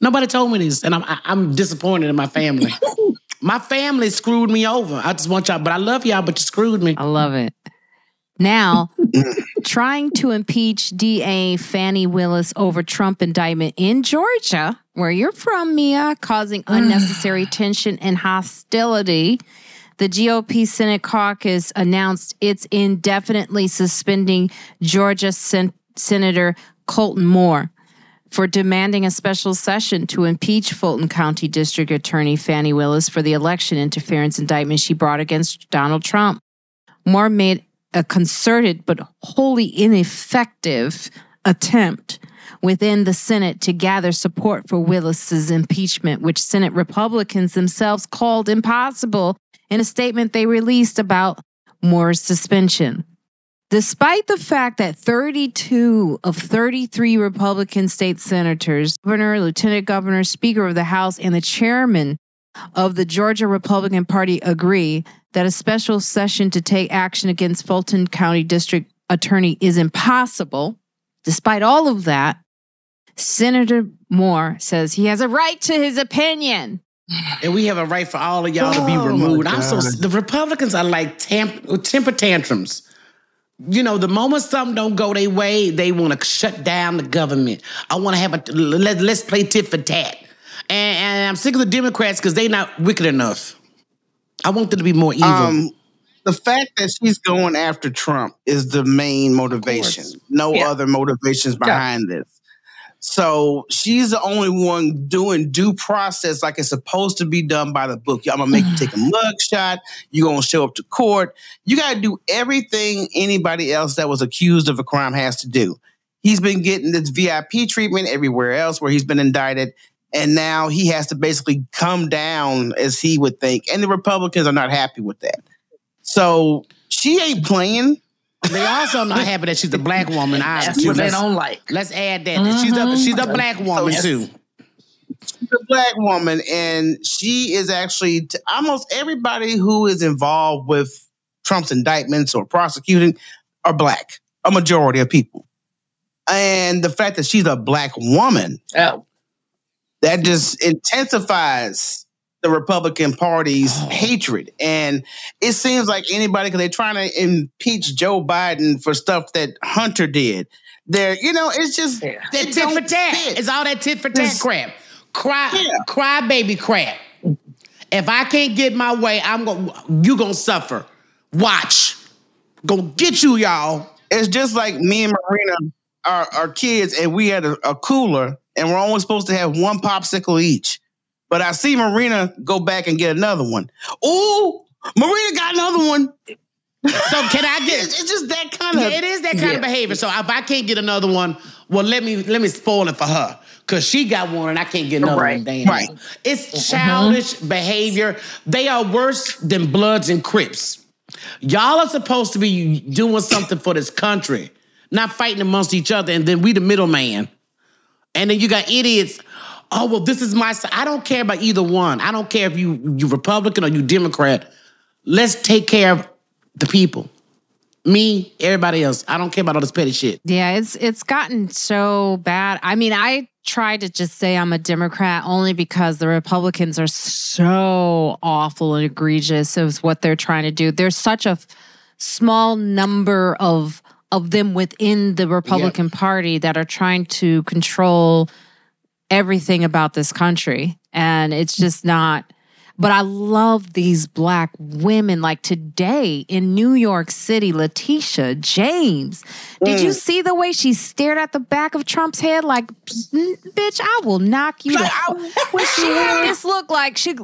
Speaker 4: Nobody told me this, and I'm I- I'm disappointed in my family. *laughs* my family screwed me over. I just want y'all, but I love y'all, but you screwed me.
Speaker 1: I love it. Now, *laughs* trying to impeach DA Fani Willis over Trump indictment in Georgia, where you're from, Mia, causing *sighs* unnecessary tension and hostility. The GOP Senate caucus announced it's indefinitely suspending Georgia Sen- Senator Colton Moore for demanding a special session to impeach Fulton County District Attorney Fani Willis for the election interference indictment she brought against Donald Trump. Moore made a concerted but wholly ineffective attempt within the Senate to gather support for Willis's impeachment, which Senate Republicans themselves called impossible in a statement they released about Moore's suspension. Despite the fact that 32 of 33 Republican state senators, governor, lieutenant governor, speaker of the House, and the chairman of the Georgia Republican Party agree that a special session to take action against Fulton County District Attorney is impossible. Despite all of that, Senator Moore says he has a right to his opinion.
Speaker 4: And we have a right for all of y'all to be
Speaker 2: Oh,
Speaker 4: removed. I'm so the Republicans are like tamp, temper tantrums. You know, the moment something don't go their way, they want to shut down the government. I want to have a let, let's play tit for tat. And, and I'm sick of the Democrats because they're not wicked enough. I want them to be more evil.
Speaker 2: Um, the fact that she's going after Trump is the main motivation. No
Speaker 3: Yeah.
Speaker 2: other motivations behind this. So she's the only one doing due process like it's supposed to be done by the book. I'm gonna make you take a *sighs* mug shot. You're gonna show up to court. You gotta do everything anybody else that was accused of a crime has to do. He's been getting this VIP treatment everywhere else where he's been indicted. And now he has to basically come down as he would think. And the Republicans are not happy with that. So she ain't playing.
Speaker 4: They also not happy that she's a black woman.
Speaker 3: That's what they don't like.
Speaker 4: Let's add that. Mm-hmm. She's a she's a black woman so, too.
Speaker 2: She's a black woman, and she is actually t- almost everybody who is involved with Trump's indictments or prosecuting are black. A majority of people, and the fact that she's a black woman,
Speaker 3: oh.
Speaker 2: That just intensifies the Republican Party's oh. hatred. And it seems like anybody, because they're trying to impeach Joe Biden for stuff that Hunter did. There, you know, it's just
Speaker 4: yeah. that it tit for tat. Fit. It's all that tit for tat it's, crap. Cry, yeah. cry baby crap. If I can't get my way, I'm gonna you gonna suffer. Watch. Gonna get you, y'all.
Speaker 2: It's just like me and Marina are, are kids, and we had a, a cooler, and we're only supposed to have one popsicle each. But I see Marina go back and get another one. Ooh, Marina got another one.
Speaker 4: So can I get?
Speaker 2: It's, it's just that kind of.
Speaker 4: Yeah, it is that kind yeah. of behavior. So if I can't get another one, well, let me let me spoil it for her because she got one and I can't get another
Speaker 2: right.
Speaker 4: one. Damn.
Speaker 2: Right.
Speaker 4: It's mm-hmm. childish mm-hmm. behavior. They are worse than Bloods and Crips. Y'all are supposed to be doing something for this country, not fighting amongst each other, and then we the middleman. And then you got idiots oh well this is my i don't care about either one. I don't care if you you republican or you democrat. Let's take care of the people. Me everybody else. I don't care about all this petty shit.
Speaker 1: Yeah it's it's gotten so bad. I mean i try to just say i'm a democrat only because the republicans are so awful and egregious of what they're trying to do. There's such a small number of of them within the republican yep. party that are trying to control everything about this country. And it's just not. But I love these black women. Like today in New York City, Letitia James. Did mm. you see the way she stared at the back of Trump's head? Like, bitch, I will knock you out. When *laughs* she had this look like she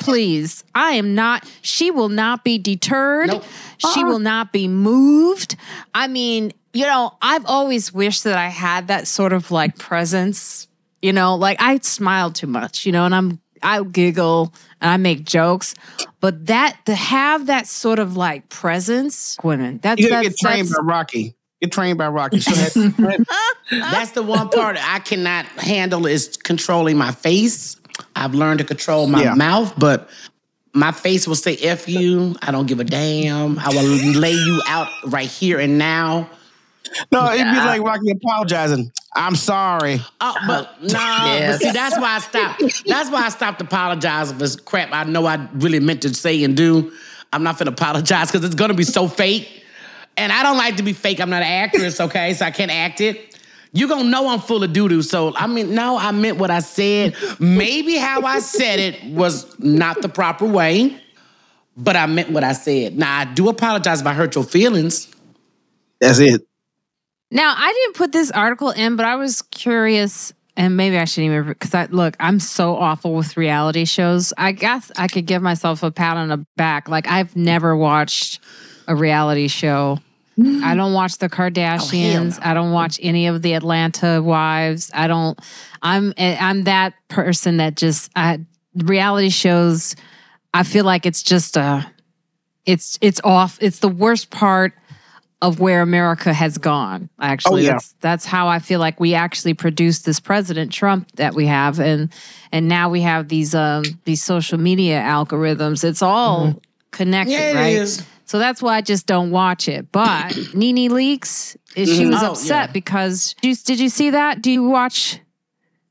Speaker 1: please. I am not, she will not be deterred. Nope. She uh-uh. will not be moved. I mean, you know, I've always wished that I had that sort of like presence you know, like I smile too much, you know, and I'm I giggle and I make jokes, but that to have that sort of like presence, women, that's
Speaker 2: you
Speaker 1: gotta
Speaker 2: get trained by Rocky. Get trained by Rocky. So *laughs*
Speaker 4: that's the one part I cannot handle is controlling my face. I've learned to control my yeah. mouth, but my face will say "f you." I don't give a damn. I will lay you out right here and now.
Speaker 2: No, it'd be like Rocky apologizing. I'm sorry.
Speaker 4: Oh, but no, *laughs* nah, yes. but see, that's why I stopped. That's why I stopped apologizing for this crap I know I really meant to say and do. I'm not gonna apologize because it's gonna be so fake. And I don't like to be fake. I'm not an actress, okay? So I can't act it. You're gonna know I'm full of doo-doo. So I mean, no, I meant what I said. Maybe how I said it was not the proper way, but I meant what I said. Now I do apologize if I hurt your feelings.
Speaker 2: That's it.
Speaker 1: Now, I didn't put this article in, but I was curious, and maybe I shouldn't even because I look, I'm so awful with reality shows. I guess I could give myself a pat on the back. Like I've never watched a reality show. I don't watch the Kardashians. Oh, no. I don't watch any of the Atlanta wives. I don't. I'm I'm that person that just I, reality shows. I feel like it's just a. It's it's off. It's the worst part of where America has gone. Actually, oh, yeah. that's that's how I feel like we actually produced this President Trump that we have, and and now we have these um these social media algorithms. It's all mm-hmm. connected, yeah, right? So that's why I just don't watch it. But *clears throat* NeNe Leakes, she mm-hmm. was oh, upset yeah. because did you see that? Do you watch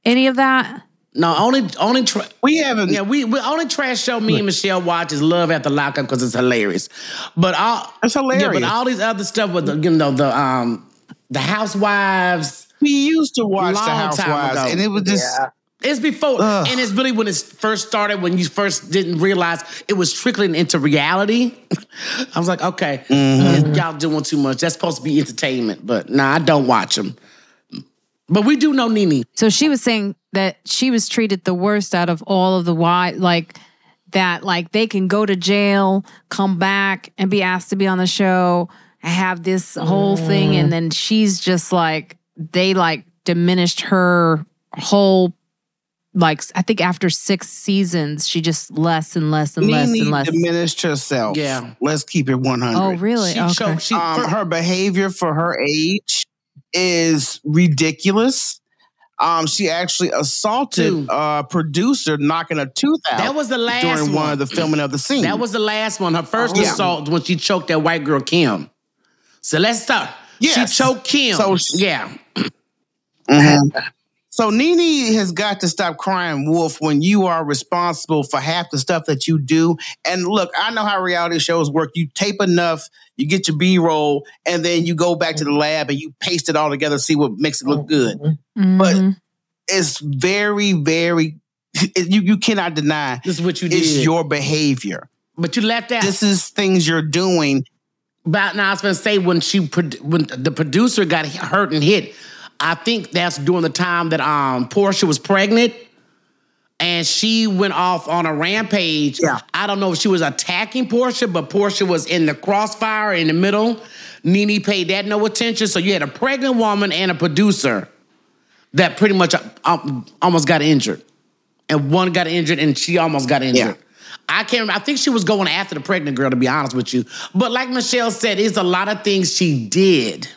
Speaker 1: any of that?
Speaker 4: No, only only tra-
Speaker 2: we haven't.
Speaker 4: Yeah, we, we only trash show me and Michelle watch is Love After Lockup because it's hilarious. But all
Speaker 2: it's hilarious.
Speaker 4: Yeah, but all these other stuff with the you know the um the housewives.
Speaker 2: We used to watch the housewives, and it was just. Yeah.
Speaker 4: It's before, Ugh. and it's really when it first started. When you first didn't realize it was trickling into reality. *laughs* I was like, okay, mm-hmm. y'all doing too much. That's supposed to be entertainment, but nah, I don't watch them. But we do know NeNe.
Speaker 1: So she was saying that she was treated the worst out of all of the why like that like they can go to jail, come back and be asked to be on the show, have this whole mm. thing and then she's just like they like diminished her whole like I think after six seasons, she just less and less and less
Speaker 2: Nene
Speaker 1: and less.
Speaker 2: diminished herself.
Speaker 4: Yeah.
Speaker 2: let's keep it one hundred.
Speaker 1: Oh, really?
Speaker 4: She
Speaker 1: okay.
Speaker 4: choked. She,
Speaker 2: um, her behavior for her age is ridiculous. Um, she actually assaulted
Speaker 4: Dude.
Speaker 2: a producer, knocking a tooth out.
Speaker 4: that was the last
Speaker 2: during
Speaker 4: one.
Speaker 2: one of the filming of the scene.
Speaker 4: That was the last one. Her first
Speaker 3: Oh.
Speaker 4: assault when she choked that white girl Kim. So let's start.
Speaker 2: Yes.
Speaker 4: She choked Kim.
Speaker 2: So she-
Speaker 4: yeah.
Speaker 2: Mhm. So Nene has got to stop crying wolf when you are responsible for half the stuff that you do. And look, I know how reality shows work. You tape enough, you get your B-roll, and then you go back to the lab and you paste it all together, see what makes it look good. but-
Speaker 1: Mhm.
Speaker 2: It's very, very you you cannot deny
Speaker 4: This is what you did.
Speaker 2: it's your behavior.
Speaker 4: but you left out.
Speaker 2: This is things you're doing.
Speaker 4: But now I was going to say when she produ- when the producer got hurt and hit, I think that's during the time that um Porsha was pregnant, and she went off on a rampage.
Speaker 2: Yeah.
Speaker 4: I don't know if she was attacking Porsha, but Porsha was in the crossfire in the middle. Nene paid that no attention, so you had a pregnant woman and a producer that pretty much um, almost got injured, and one got injured, and she almost got injured. I can't. remember. I think she was going after the pregnant girl, to be honest with you. But like Michelle said, it's a lot of things she did.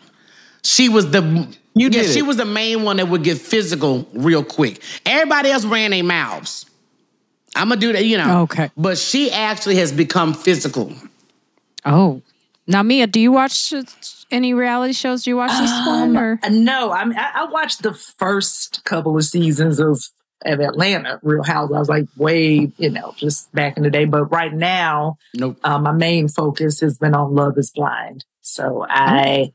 Speaker 4: She was the
Speaker 2: You
Speaker 4: yeah,
Speaker 2: did
Speaker 4: she
Speaker 2: it.
Speaker 4: was the main one that would get physical real quick. Everybody else ran their mouths. I'm gonna do that, you know.
Speaker 1: Okay.
Speaker 4: But she actually has become physical.
Speaker 1: Oh, now Mia, do you watch uh, any reality shows? Do you watch this one or?
Speaker 3: Um, no, I, mean, I I watched the first couple of seasons of of Atlanta Real House. I was like way, you know, just back in the day. But right now,
Speaker 4: Nope.
Speaker 3: uh, my main focus has been on Love Is Blind. So I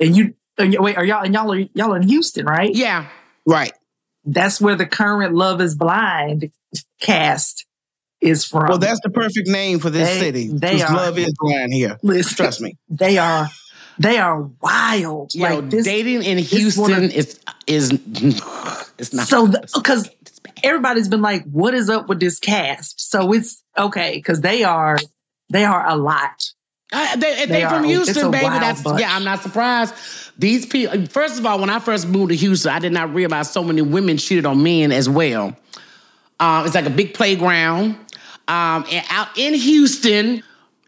Speaker 3: and you and y- wait, are y'all and y'all are y'all in Houston, right?
Speaker 4: Yeah.
Speaker 2: Right.
Speaker 3: That's where the current Love Is Blind cast is from.
Speaker 2: Well, that's the perfect name for this
Speaker 3: They-
Speaker 2: city.
Speaker 3: they are-
Speaker 2: love is blind here.
Speaker 3: Listen,
Speaker 2: Trust me.
Speaker 3: they are they are wild.
Speaker 4: Yo,
Speaker 3: like this,
Speaker 4: dating in Houston
Speaker 3: of-
Speaker 4: is is it's not
Speaker 3: so because everybody's been like, "What is up with this cast?" So it's okay because they are they are a lot.
Speaker 4: I, they, they,
Speaker 3: They
Speaker 4: from Houston, baby. That's
Speaker 3: bunch.
Speaker 4: yeah. I'm not surprised. These people. First of all, when I first moved to Houston, I did not realize so many women cheated on men as well. Um, it's like a big playground. Um, and out in Houston.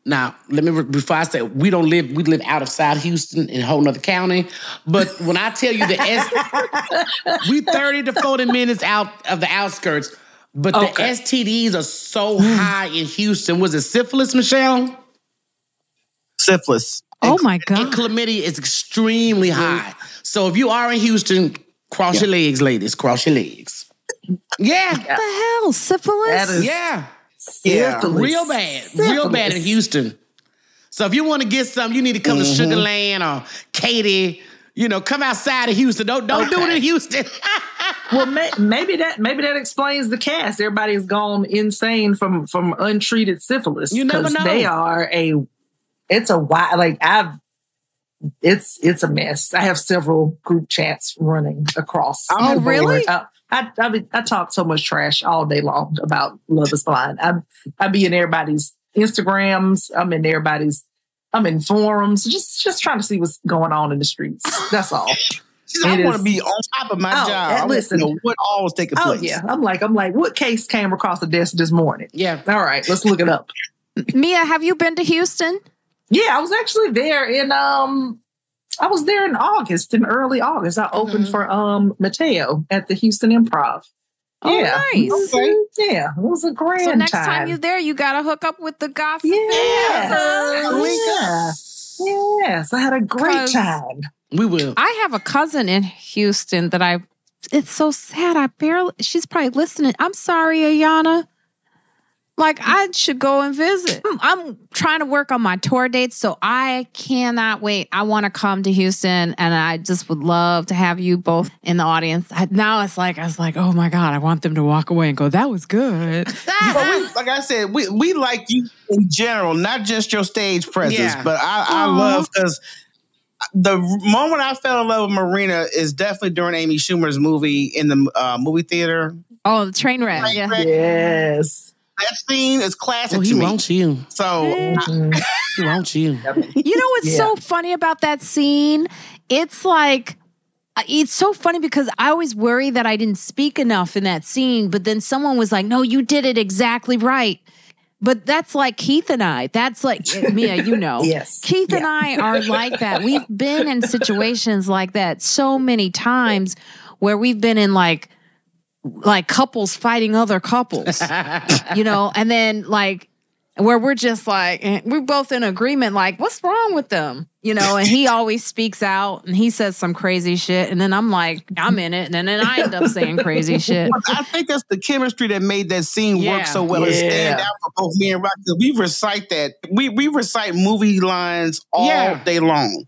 Speaker 4: Now, let me before I say we don't live. We live out of South Houston in a whole nother county. But when I tell you the S, *laughs* we thirty to forty minutes out of the outskirts. But the STDs are so high in Houston. Was it syphilis, Michelle?
Speaker 2: Syphilis.
Speaker 1: Oh my
Speaker 4: And
Speaker 1: god!
Speaker 4: chlamydia is extremely high. So if you are in Houston, cross your legs, ladies. Cross your legs. Yeah.
Speaker 1: What the hell? Syphilis?
Speaker 3: That is
Speaker 4: Yeah.
Speaker 2: Yeah.
Speaker 3: syphilis.
Speaker 4: Real bad. Real bad in Houston. So if you want to get some, you need to come to mm-hmm. Sugar Land or Katy. You know, come outside of Houston. Don't don't do it in Houston. *laughs*
Speaker 3: Well, may, maybe that maybe that explains the cast. Everybody has gone insane from from untreated syphilis.
Speaker 4: You never know.
Speaker 3: They are a. It's a wild like I've. It's it's a mess. I have several group chats running across.
Speaker 2: Oh,
Speaker 3: the board.
Speaker 1: really?
Speaker 3: I I, be, I talk so much trash all day long about Love Is Blind. I I be in everybody's Instagrams. I'm in everybody's. I'm in forums, just just trying to see what's going on in the streets. That's all. *laughs*
Speaker 2: I want to be on top of my
Speaker 3: Oh,
Speaker 2: job. I
Speaker 3: listen.
Speaker 2: to know what all was taking
Speaker 3: Oh
Speaker 2: place.
Speaker 3: yeah, I'm like I'm like, what case came across the desk this morning?
Speaker 4: yeah.
Speaker 3: All right, let's look it up.
Speaker 1: Mia, have you been to Houston?
Speaker 3: Yeah, I was actually there in um I was there in August, in early August. I opened
Speaker 4: Mhm.
Speaker 3: for um Mateo at the Houston Improv.
Speaker 1: Oh,
Speaker 3: Yeah.
Speaker 1: nice.
Speaker 2: Okay.
Speaker 3: Yeah, it was a grand
Speaker 1: So next
Speaker 3: time.
Speaker 1: time you're there, you gotta hook up with the gossip.
Speaker 3: yes. Yes. Yes, I had a great time.
Speaker 4: We will.
Speaker 1: I have a cousin in Houston that I. It's so sad. I barely. She's probably listening. I'm sorry, Ayana. Like I should go and visit. I'm, I'm trying to work on my tour dates, so I cannot wait. I want to come to Houston, and I just would love to have you both in the audience. I, now it's like I was like, oh my god, I want them to walk away and go, that was good. *laughs*
Speaker 2: But we, like I said, we, we like you in general, not just your stage presence.
Speaker 4: Yeah.
Speaker 2: But I, I love because the moment I fell in love with Marina is definitely during Amy Schumer's movie in the uh, movie theater.
Speaker 1: Oh, the train wreck.
Speaker 2: Train
Speaker 1: Yeah.
Speaker 2: wreck.
Speaker 3: Yes.
Speaker 2: That scene is classic
Speaker 4: Oh,
Speaker 2: to
Speaker 4: he
Speaker 2: me.
Speaker 4: wants you.
Speaker 2: So
Speaker 3: Mhm. *laughs*
Speaker 4: He wants you.
Speaker 1: You know what's
Speaker 3: Yeah.
Speaker 1: so funny about that scene? It's like it's so funny because I always worry that I didn't speak enough in that scene, but then someone was like, "No, you did it exactly right." But that's like Keith and I. That's like *laughs* Mia, you know.
Speaker 3: yes.
Speaker 1: Keith yeah. and I are like that. We've been in situations like that so many times where we've been in like like couples fighting other couples. *laughs* you know, and then like where we're just like eh, we're both in agreement like what's wrong with them you know and he always speaks out and he says some crazy shit and then i'm like i'm in it and then i end up saying crazy shit *laughs*
Speaker 2: i think that's the chemistry that made that scene yeah. work so well yeah. and stand out for both me and rock we recite that we, we recite movie lines all yeah. day long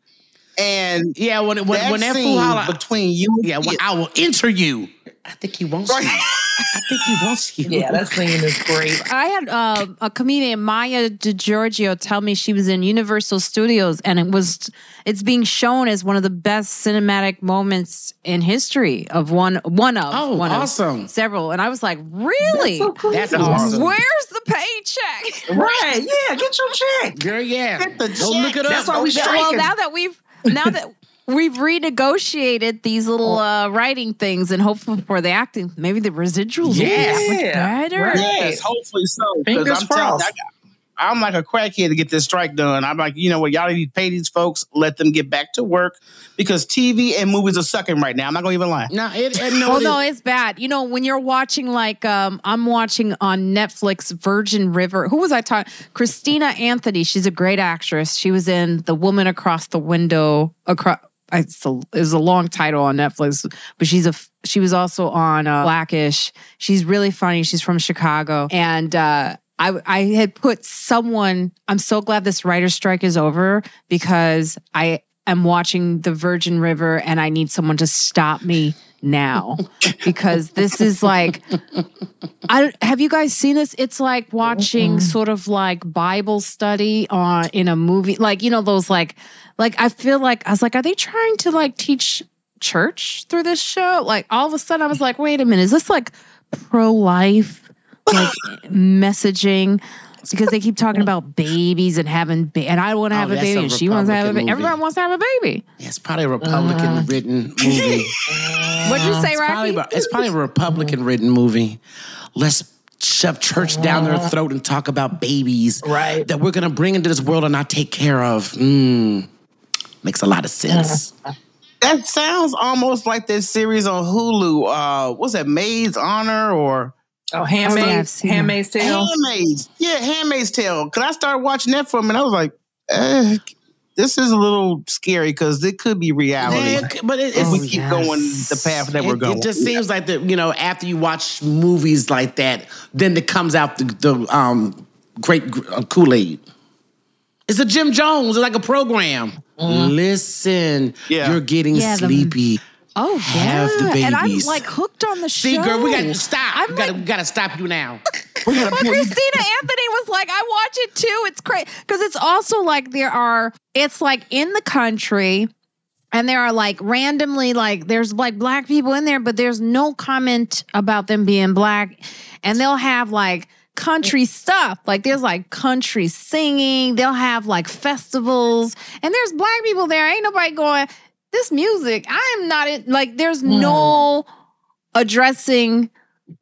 Speaker 2: and
Speaker 4: yeah when when, that when that
Speaker 2: fool holla, between you
Speaker 4: yeah when i will enter you I think he wants you. I think he wants you. *laughs*
Speaker 3: Yeah, that scene is great. *laughs*
Speaker 1: I had uh, a comedian, Maya DeGiorgio, tell me she was in Universal Studios and it was it's being shown as one of the best cinematic moments in history of one one of
Speaker 4: oh
Speaker 1: one
Speaker 4: awesome
Speaker 1: of several. And I was like, really? That's, so cool.
Speaker 4: That's awesome.
Speaker 1: Where's the paycheck? *laughs*
Speaker 3: right? Yeah, get your check,
Speaker 4: girl. Yeah,
Speaker 2: get the
Speaker 4: Go look it up.
Speaker 3: That's why we
Speaker 1: Well, now that we've now that we've renegotiated these little uh, writing things and hopefully for the acting, maybe the residuals
Speaker 3: yeah.
Speaker 1: will be better.
Speaker 2: Right. Yes, hopefully so.
Speaker 3: Fingers
Speaker 2: I'm
Speaker 3: crossed.
Speaker 2: Telling, I'm like a crackhead to get this strike done. I'm like, you know what, y'all need to pay these folks, let them get back to work because TV and movies are sucking right now. I'm not gonna even lie.
Speaker 4: No, it, it no,
Speaker 1: well, no, it's bad. You know, when you're watching like um, I'm watching on Netflix Virgin River. Who was I talking? Christina Anthony. She's a great actress. She was in The Woman Across the Window. Across it's a, it's a long title on Netflix, but she's a she was also on uh, Blackish. She's really funny. She's from Chicago, and uh, I I had put someone. I'm so glad this writer strike is over because I am watching the Virgin River, and I need someone to stop me now because this is like I have you guys seen this it's like watching sort of like bible study on in a movie like you know those like like I feel like I was like, are they trying to like teach church through this show? Like all of a sudden I was like, wait a minute, is this like pro life like *laughs* messaging? Because they keep talking about babies and having ba- and I want to have oh, a baby a and she wants to have a baby. Everyone wants to have a baby.
Speaker 4: Yeah, it's probably a Republican uh, written *laughs* movie.
Speaker 1: What'd you say,
Speaker 4: it's
Speaker 1: Rocky?
Speaker 4: Probably, it's probably a Republican written movie. Let's shove church down their throat and talk about babies
Speaker 3: right.
Speaker 4: that we're going to bring into this world and not take care of. Mm. Makes a lot of sense. *laughs*
Speaker 2: That sounds almost like that series on Hulu. Uh, what's that, Maid's Honor or
Speaker 3: Oh, Handmaid's Handmaid's Tale.
Speaker 2: Handmaid's, yeah, Handmaid's Tale. Cause I started watching that for a minute. I was like, eh, this is a little scary because it could be reality. Yeah,
Speaker 4: but it,
Speaker 2: if we keep yes. going the path that
Speaker 4: it,
Speaker 2: we're going.
Speaker 4: It just seems like that. You know, after you watch movies like that, then it comes out the, the um, great uh, Kool Aid. It's a Jim Jones. It's like a program. Mm. Listen, yeah. you're getting yeah, sleepy.
Speaker 1: The, oh,
Speaker 4: have
Speaker 1: yeah.
Speaker 4: the babies.
Speaker 1: And I'm like hooked on the
Speaker 4: show.
Speaker 1: See,
Speaker 4: girl, we got to stop. I'm we got to stop you now. *laughs*
Speaker 1: well, Christina Anthony was like, I watch it too. It's crazy because it's also like there are. It's like in the country. And there are like randomly, like, there's like black people in there, but there's no comment about them being black. And they'll have like country stuff. Like there's like country singing. They'll have like festivals, and there's black people there. Ain't nobody going. This music, I am not in. Like there's mm. no addressing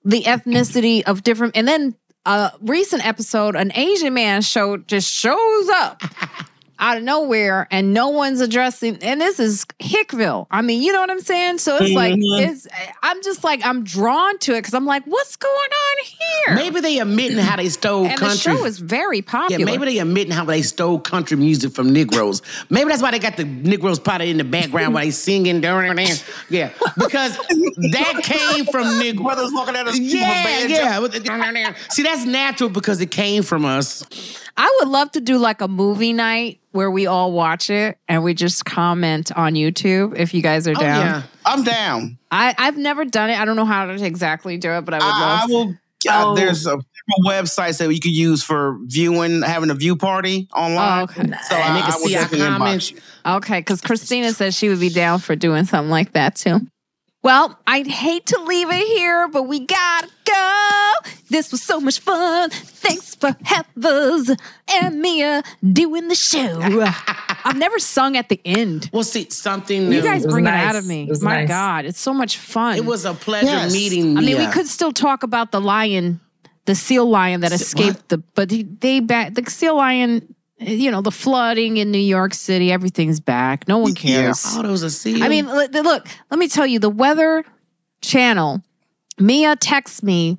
Speaker 1: the ethnicity of different. And then a recent episode, an Asian man show just shows up. *laughs* out of nowhere and no one's addressing and this is Hickville. I mean, you know what I'm saying? So it's mm-hmm. like it's I'm just like I'm drawn to it because I'm like, what's going on here?
Speaker 4: Maybe they admitting how they stole
Speaker 1: and
Speaker 4: country.
Speaker 1: The show is very popular.
Speaker 4: Yeah, maybe they admitting how they stole country music from Negroes. Maybe that's why they got the Negroes probably in the background while they *laughs* singing during and yeah. Because that came from Negroes. *laughs*
Speaker 2: Brothers looking at us.
Speaker 4: Yeah, yeah. See, that's natural because it came from us.
Speaker 1: I would love to do like a movie night where we all watch it and we just comment on YouTube if you guys are down. oh, down. yeah.
Speaker 2: I'm down.
Speaker 1: I, I've never done it. I don't know how to exactly do it, but I would love
Speaker 2: I will. Uh, oh. There's a websites that you could use for viewing, having a view party online. Oh, okay.
Speaker 4: So and I, can see our comments.
Speaker 1: Okay, because Christina says she would be down for doing something like that too. Well, I'd hate to leave it here, but we gotta go. This was so much fun. Thanks for Heifers and Mia doing the show. *laughs* I've never sung at the end.
Speaker 4: Well, see, something new.
Speaker 1: You guys
Speaker 3: It
Speaker 1: bring
Speaker 3: nice.
Speaker 1: it out of me. My
Speaker 3: nice.
Speaker 1: God, it's so much fun.
Speaker 4: it was a pleasure
Speaker 2: Yes.
Speaker 4: meeting
Speaker 1: I mean, we could still talk about the lion, the seal lion that
Speaker 4: Se-
Speaker 1: escaped the, but he, they back the seal lion. You know, the flooding in New York City, everything's back. No one cares.
Speaker 4: Oh, there was a seal.
Speaker 1: I mean, look, let me tell you, the Weather Channel, Mia texts me,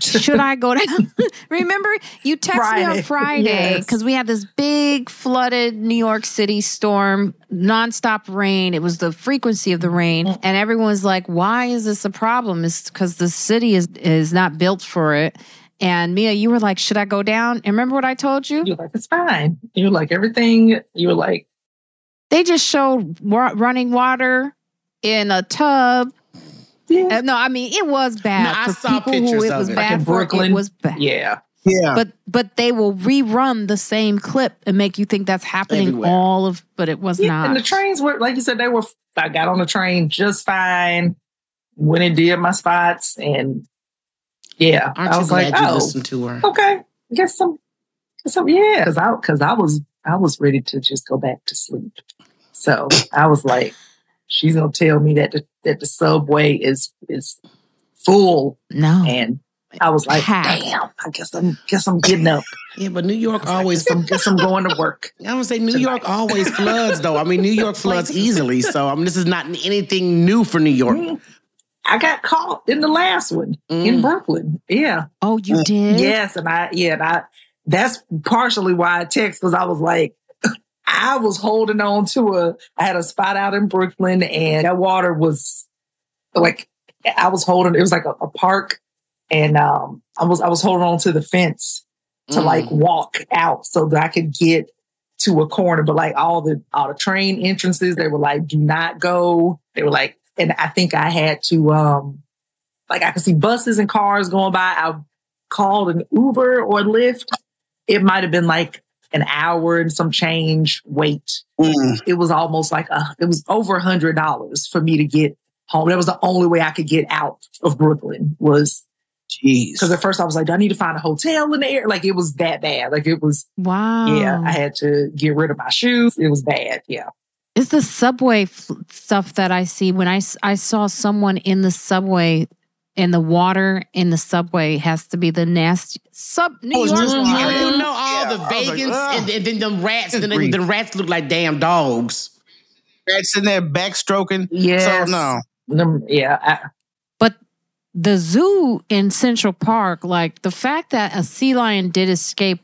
Speaker 1: should I go down? *laughs* Remember, you texted me on
Speaker 3: Friday. *laughs*
Speaker 1: Friday
Speaker 3: Yes.
Speaker 1: because we had this big flooded New York City storm, nonstop rain. It was the frequency of the rain,
Speaker 3: Mm.
Speaker 1: and everyone's like, "Why is this a problem?" It's because the city is is not built for it. And Mia, you were like, "Should I go down?" And remember what I told you?
Speaker 3: You're like, it's fine. You're like, everything, you were like,
Speaker 1: They just showed wa- running water in a tub.
Speaker 3: yeah.
Speaker 1: Uh, no, I mean it was bad.
Speaker 4: No, I
Speaker 1: for
Speaker 4: saw
Speaker 1: people who
Speaker 4: pictures
Speaker 1: it
Speaker 4: of
Speaker 1: was
Speaker 4: it.
Speaker 1: bad
Speaker 3: Like in. Brooklyn?
Speaker 1: It was bad.
Speaker 3: Yeah.
Speaker 2: Yeah.
Speaker 1: But but they will rerun the same clip and make you think that's happening
Speaker 4: Everywhere.
Speaker 1: all of. But it was
Speaker 3: Yeah, and the trains were like you said, they were. I got on the train just fine. Went and did my spots, and yeah,
Speaker 4: Aren't
Speaker 3: I was like,
Speaker 4: you
Speaker 3: oh,
Speaker 4: listened to her?
Speaker 3: okay, guess some, guess some, yeah, because I because I was I was ready to just go back to sleep. So I was like, she's gonna tell me that the, that the subway is is full,
Speaker 1: no.
Speaker 3: and I was like,
Speaker 1: Packed.
Speaker 3: damn, I guess I'm guess I'm getting up.
Speaker 4: Yeah, but New York always.
Speaker 3: guess I'm, guess I'm going to work. *laughs*
Speaker 4: I would say New York always floods, though. I mean, New York *laughs* floods easily. So, I mean, this is not anything new for New York.
Speaker 3: Mm-hmm. I got caught in the last one in
Speaker 4: Mm.
Speaker 3: Brooklyn. Yeah.
Speaker 1: Oh, you
Speaker 2: Mm.
Speaker 1: did.
Speaker 3: Yes, and I yeah, and I that's partially why I text because I was like, *laughs* I was holding on to a I had a spot out in Brooklyn and that water was like I was holding it was like a, a park and um I was I was holding on to the fence to
Speaker 4: Mm.
Speaker 3: like walk out so that I could get to a corner. But like all the all the train entrances, they were like, do not go. They were like, and I think I had to um like I could see buses and cars going by. I called an Uber or Lyft. It might have been like an hour and some change wait.
Speaker 2: Mm.
Speaker 3: It was almost like a it was over a hundred dollars for me to get home. That was the only way I could get out of Brooklyn was
Speaker 2: Jeez.
Speaker 3: because at first I was like, do I need to find a hotel in there? Like it was that bad. Like it was,
Speaker 1: Wow.
Speaker 3: yeah, I had to get rid of my shoes. It was bad. Yeah.
Speaker 1: It's the subway f- stuff that I see when I, I saw someone in the subway and the water in the subway has to be the nasty sub New
Speaker 2: Oh,
Speaker 1: York
Speaker 2: it's
Speaker 4: Mhm. You know all
Speaker 2: Yeah,
Speaker 4: the
Speaker 2: I like,
Speaker 4: vegans and, and then them rats, and then
Speaker 2: grief.
Speaker 4: the rats look like damn dogs.
Speaker 2: That's in there backstroking.
Speaker 3: Yeah.
Speaker 2: So no.
Speaker 3: Num- yeah. I,
Speaker 1: But the zoo in Central Park, like the fact that a sea lion did escape,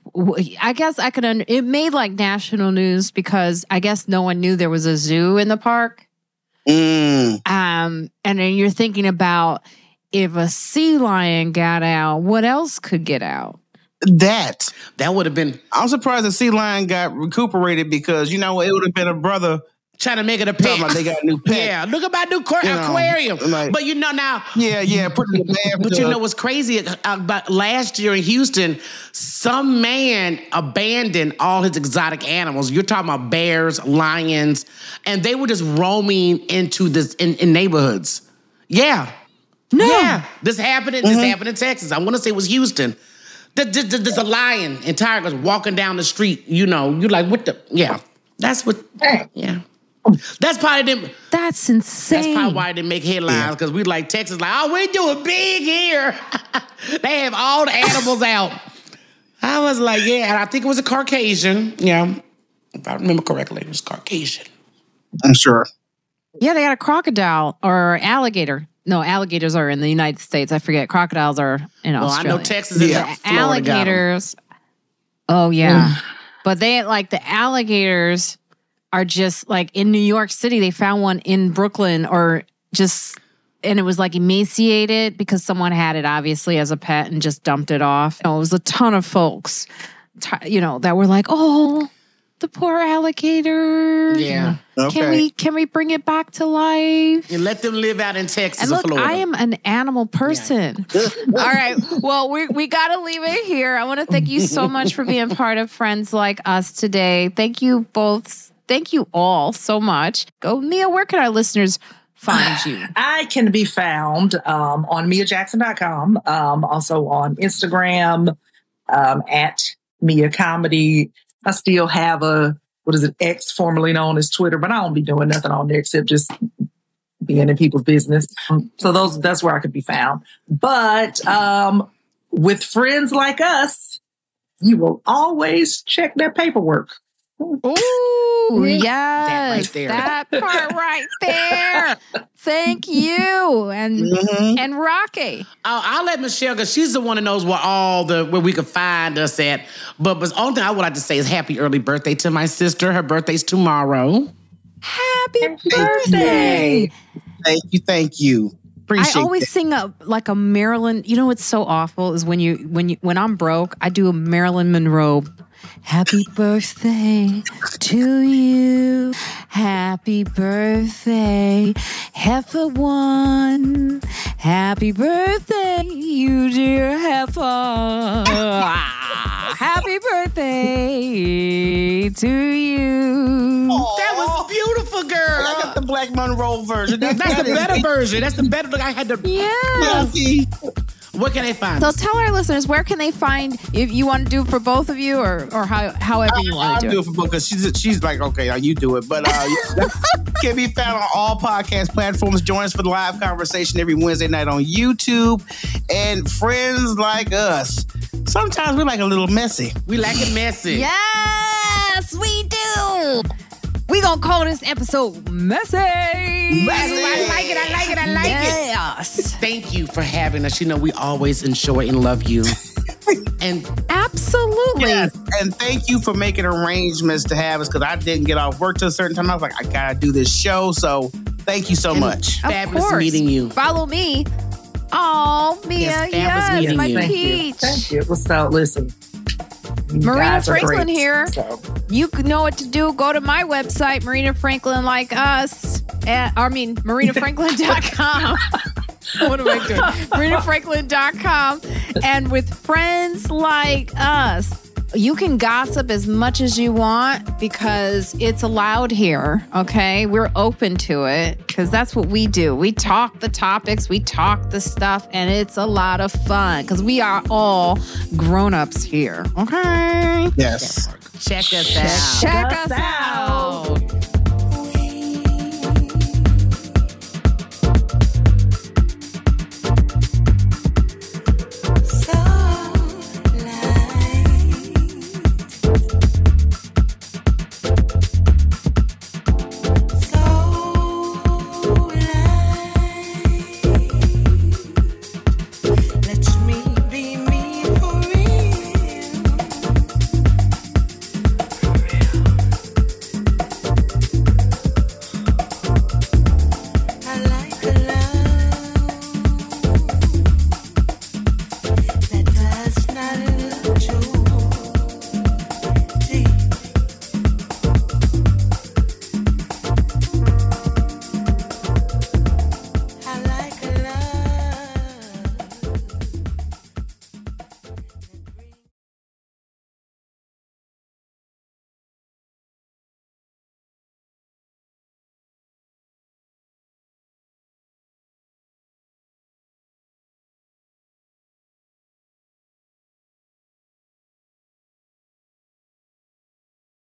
Speaker 1: I guess I could. Under, it made like national news because I guess no one knew there was a zoo in the park.
Speaker 2: Mm.
Speaker 1: Um, and then you're thinking about if a sea lion got out, what else could get out?
Speaker 2: That.
Speaker 4: That would have been
Speaker 2: I'm surprised the sea lion got recuperated because you know it would have been a brother
Speaker 4: trying to make it a
Speaker 2: talking
Speaker 4: pet.
Speaker 2: about they got a new *laughs* pet.
Speaker 4: Yeah, look at my new aqua-
Speaker 2: You know,
Speaker 4: aquarium.
Speaker 2: like-
Speaker 4: but you know now,
Speaker 2: Yeah, yeah. Put it in the bathtub.
Speaker 4: But you know what's crazy about last year in Houston? Some man abandoned all his exotic animals. You're talking about bears, lions, and they were just roaming into this in, in neighborhoods. Yeah,
Speaker 1: No.
Speaker 4: yeah. This happened. In, This
Speaker 2: Mm-hmm.
Speaker 4: happened in Texas. I want to say it was Houston. There- there- there- There's a lion and tigers walking down the street. You know, you're like, what the? Yeah, that's what. Yeah, that's probably them.
Speaker 1: That's insane.
Speaker 4: That's probably why they make headlines because we like Texas, like, oh, we doing big here. *laughs* they have all the animals out. I was like, yeah, and I think it was a Caucasian. Yeah, if I remember correctly, it was Caucasian.
Speaker 2: I'm sure.
Speaker 1: Yeah, they got a crocodile or alligator. No, alligators are in the United States. I forget. Crocodiles are in
Speaker 4: Well, I
Speaker 1: Australia.
Speaker 4: know Texas and
Speaker 2: Yeah.
Speaker 1: The
Speaker 4: Florida got 'em.
Speaker 1: alligators. Oh yeah, mm. but they like the alligators are just like in New York City. They found one in Brooklyn or just. And it was like emaciated because someone had it obviously as a pet and just dumped it off. You know, it was a ton of folks, t- you know, that were like, "Oh, the poor alligator."
Speaker 4: Yeah,
Speaker 2: Okay.
Speaker 1: Can we can we bring it back to life?
Speaker 4: and let them live out in Texas
Speaker 1: And
Speaker 4: or
Speaker 1: look,
Speaker 4: Florida.
Speaker 1: I am an animal person. *laughs* All right. Well, we we got to leave it here. I want to thank you so much for being part of Friends Like Us today. Thank you both. Thank you all so much. Go, Mia. Where can our listeners find you? *sighs*
Speaker 3: I can be found um, on miajackson.com, um, also on Instagram um, at Mia Comedy. I still have a what is it, X, formerly known as Twitter, but I don't be doing nothing on there except just being in people's business. So those that's where I could be found. But um, with friends like us, you will always check their paperwork.
Speaker 1: Ooh, yes,
Speaker 4: That right there.
Speaker 1: that part right *laughs* there. Thank you, and
Speaker 2: Mhm.
Speaker 1: and Rocky.
Speaker 4: Oh, I'll let Michelle because she's the one who knows where all the where we can find us at. But but the only thing I would like to say is happy early birthday to my sister. Her birthday's tomorrow.
Speaker 1: Happy
Speaker 3: you.
Speaker 1: birthday!
Speaker 2: Thank you, thank you. Appreciate
Speaker 1: I always
Speaker 2: that.
Speaker 1: sing a like a Marilyn. You know what's so awful is when you when you when I'm broke, I do a Marilyn Monroe. Happy birthday to you. Happy birthday, Heifer One. Happy birthday, you dear Heifer. Ah, Happy birthday to you.
Speaker 4: That was beautiful, girl.
Speaker 2: I got the Black Monroe version. That-
Speaker 4: That's the better version. That's the better. Look, I had to.
Speaker 1: Yeah.
Speaker 2: See?
Speaker 4: Where can they find
Speaker 1: So tell our listeners where can they find if you want to do it for both of you or or how, however you
Speaker 2: I'll
Speaker 1: want to do
Speaker 2: do
Speaker 1: it.
Speaker 2: it for because she's she's like, okay, now you do it. But uh, *laughs* can be found on all podcast platforms. Join us for the live conversation every Wednesday night on YouTube. And friends like us, sometimes we're like a little messy.
Speaker 4: We like it messy.
Speaker 1: Yes, we do. We gonna call this episode messy.
Speaker 2: Messy.
Speaker 4: I like it. I like it. I like it.
Speaker 1: Yes,
Speaker 4: Thank you for having us. You know we always enjoy and love you. *laughs* and
Speaker 1: absolutely.
Speaker 2: Yes. And thank you for making arrangements to have us because I didn't get off work till a certain time. I was like, I gotta do this show. So thank you so much.
Speaker 1: Of
Speaker 4: Fabulous
Speaker 1: course.
Speaker 4: meeting you.
Speaker 1: Follow me. Oh, Mia,
Speaker 4: Yes,
Speaker 1: yes,
Speaker 4: meeting
Speaker 1: my
Speaker 4: you.
Speaker 3: Thank you.
Speaker 1: peach.
Speaker 3: Thank you. So listen. You
Speaker 1: Marina Franklin
Speaker 3: great.
Speaker 1: here.
Speaker 3: So,
Speaker 1: You know what to do. Go to my website, Marina Franklin like us. At, I mean, marinafranklin.com. *laughs* what am I doing? *laughs* marinafranklin.com. And with friends like us, you can gossip as much as you want because it's allowed here. Okay. We're open to it because that's what we do. We talk the topics, we talk the stuff, and it's a lot of fun because we are all grown ups here. Okay.
Speaker 2: Yes.
Speaker 4: check us out.
Speaker 1: Check
Speaker 3: us
Speaker 1: us
Speaker 3: out.
Speaker 1: out.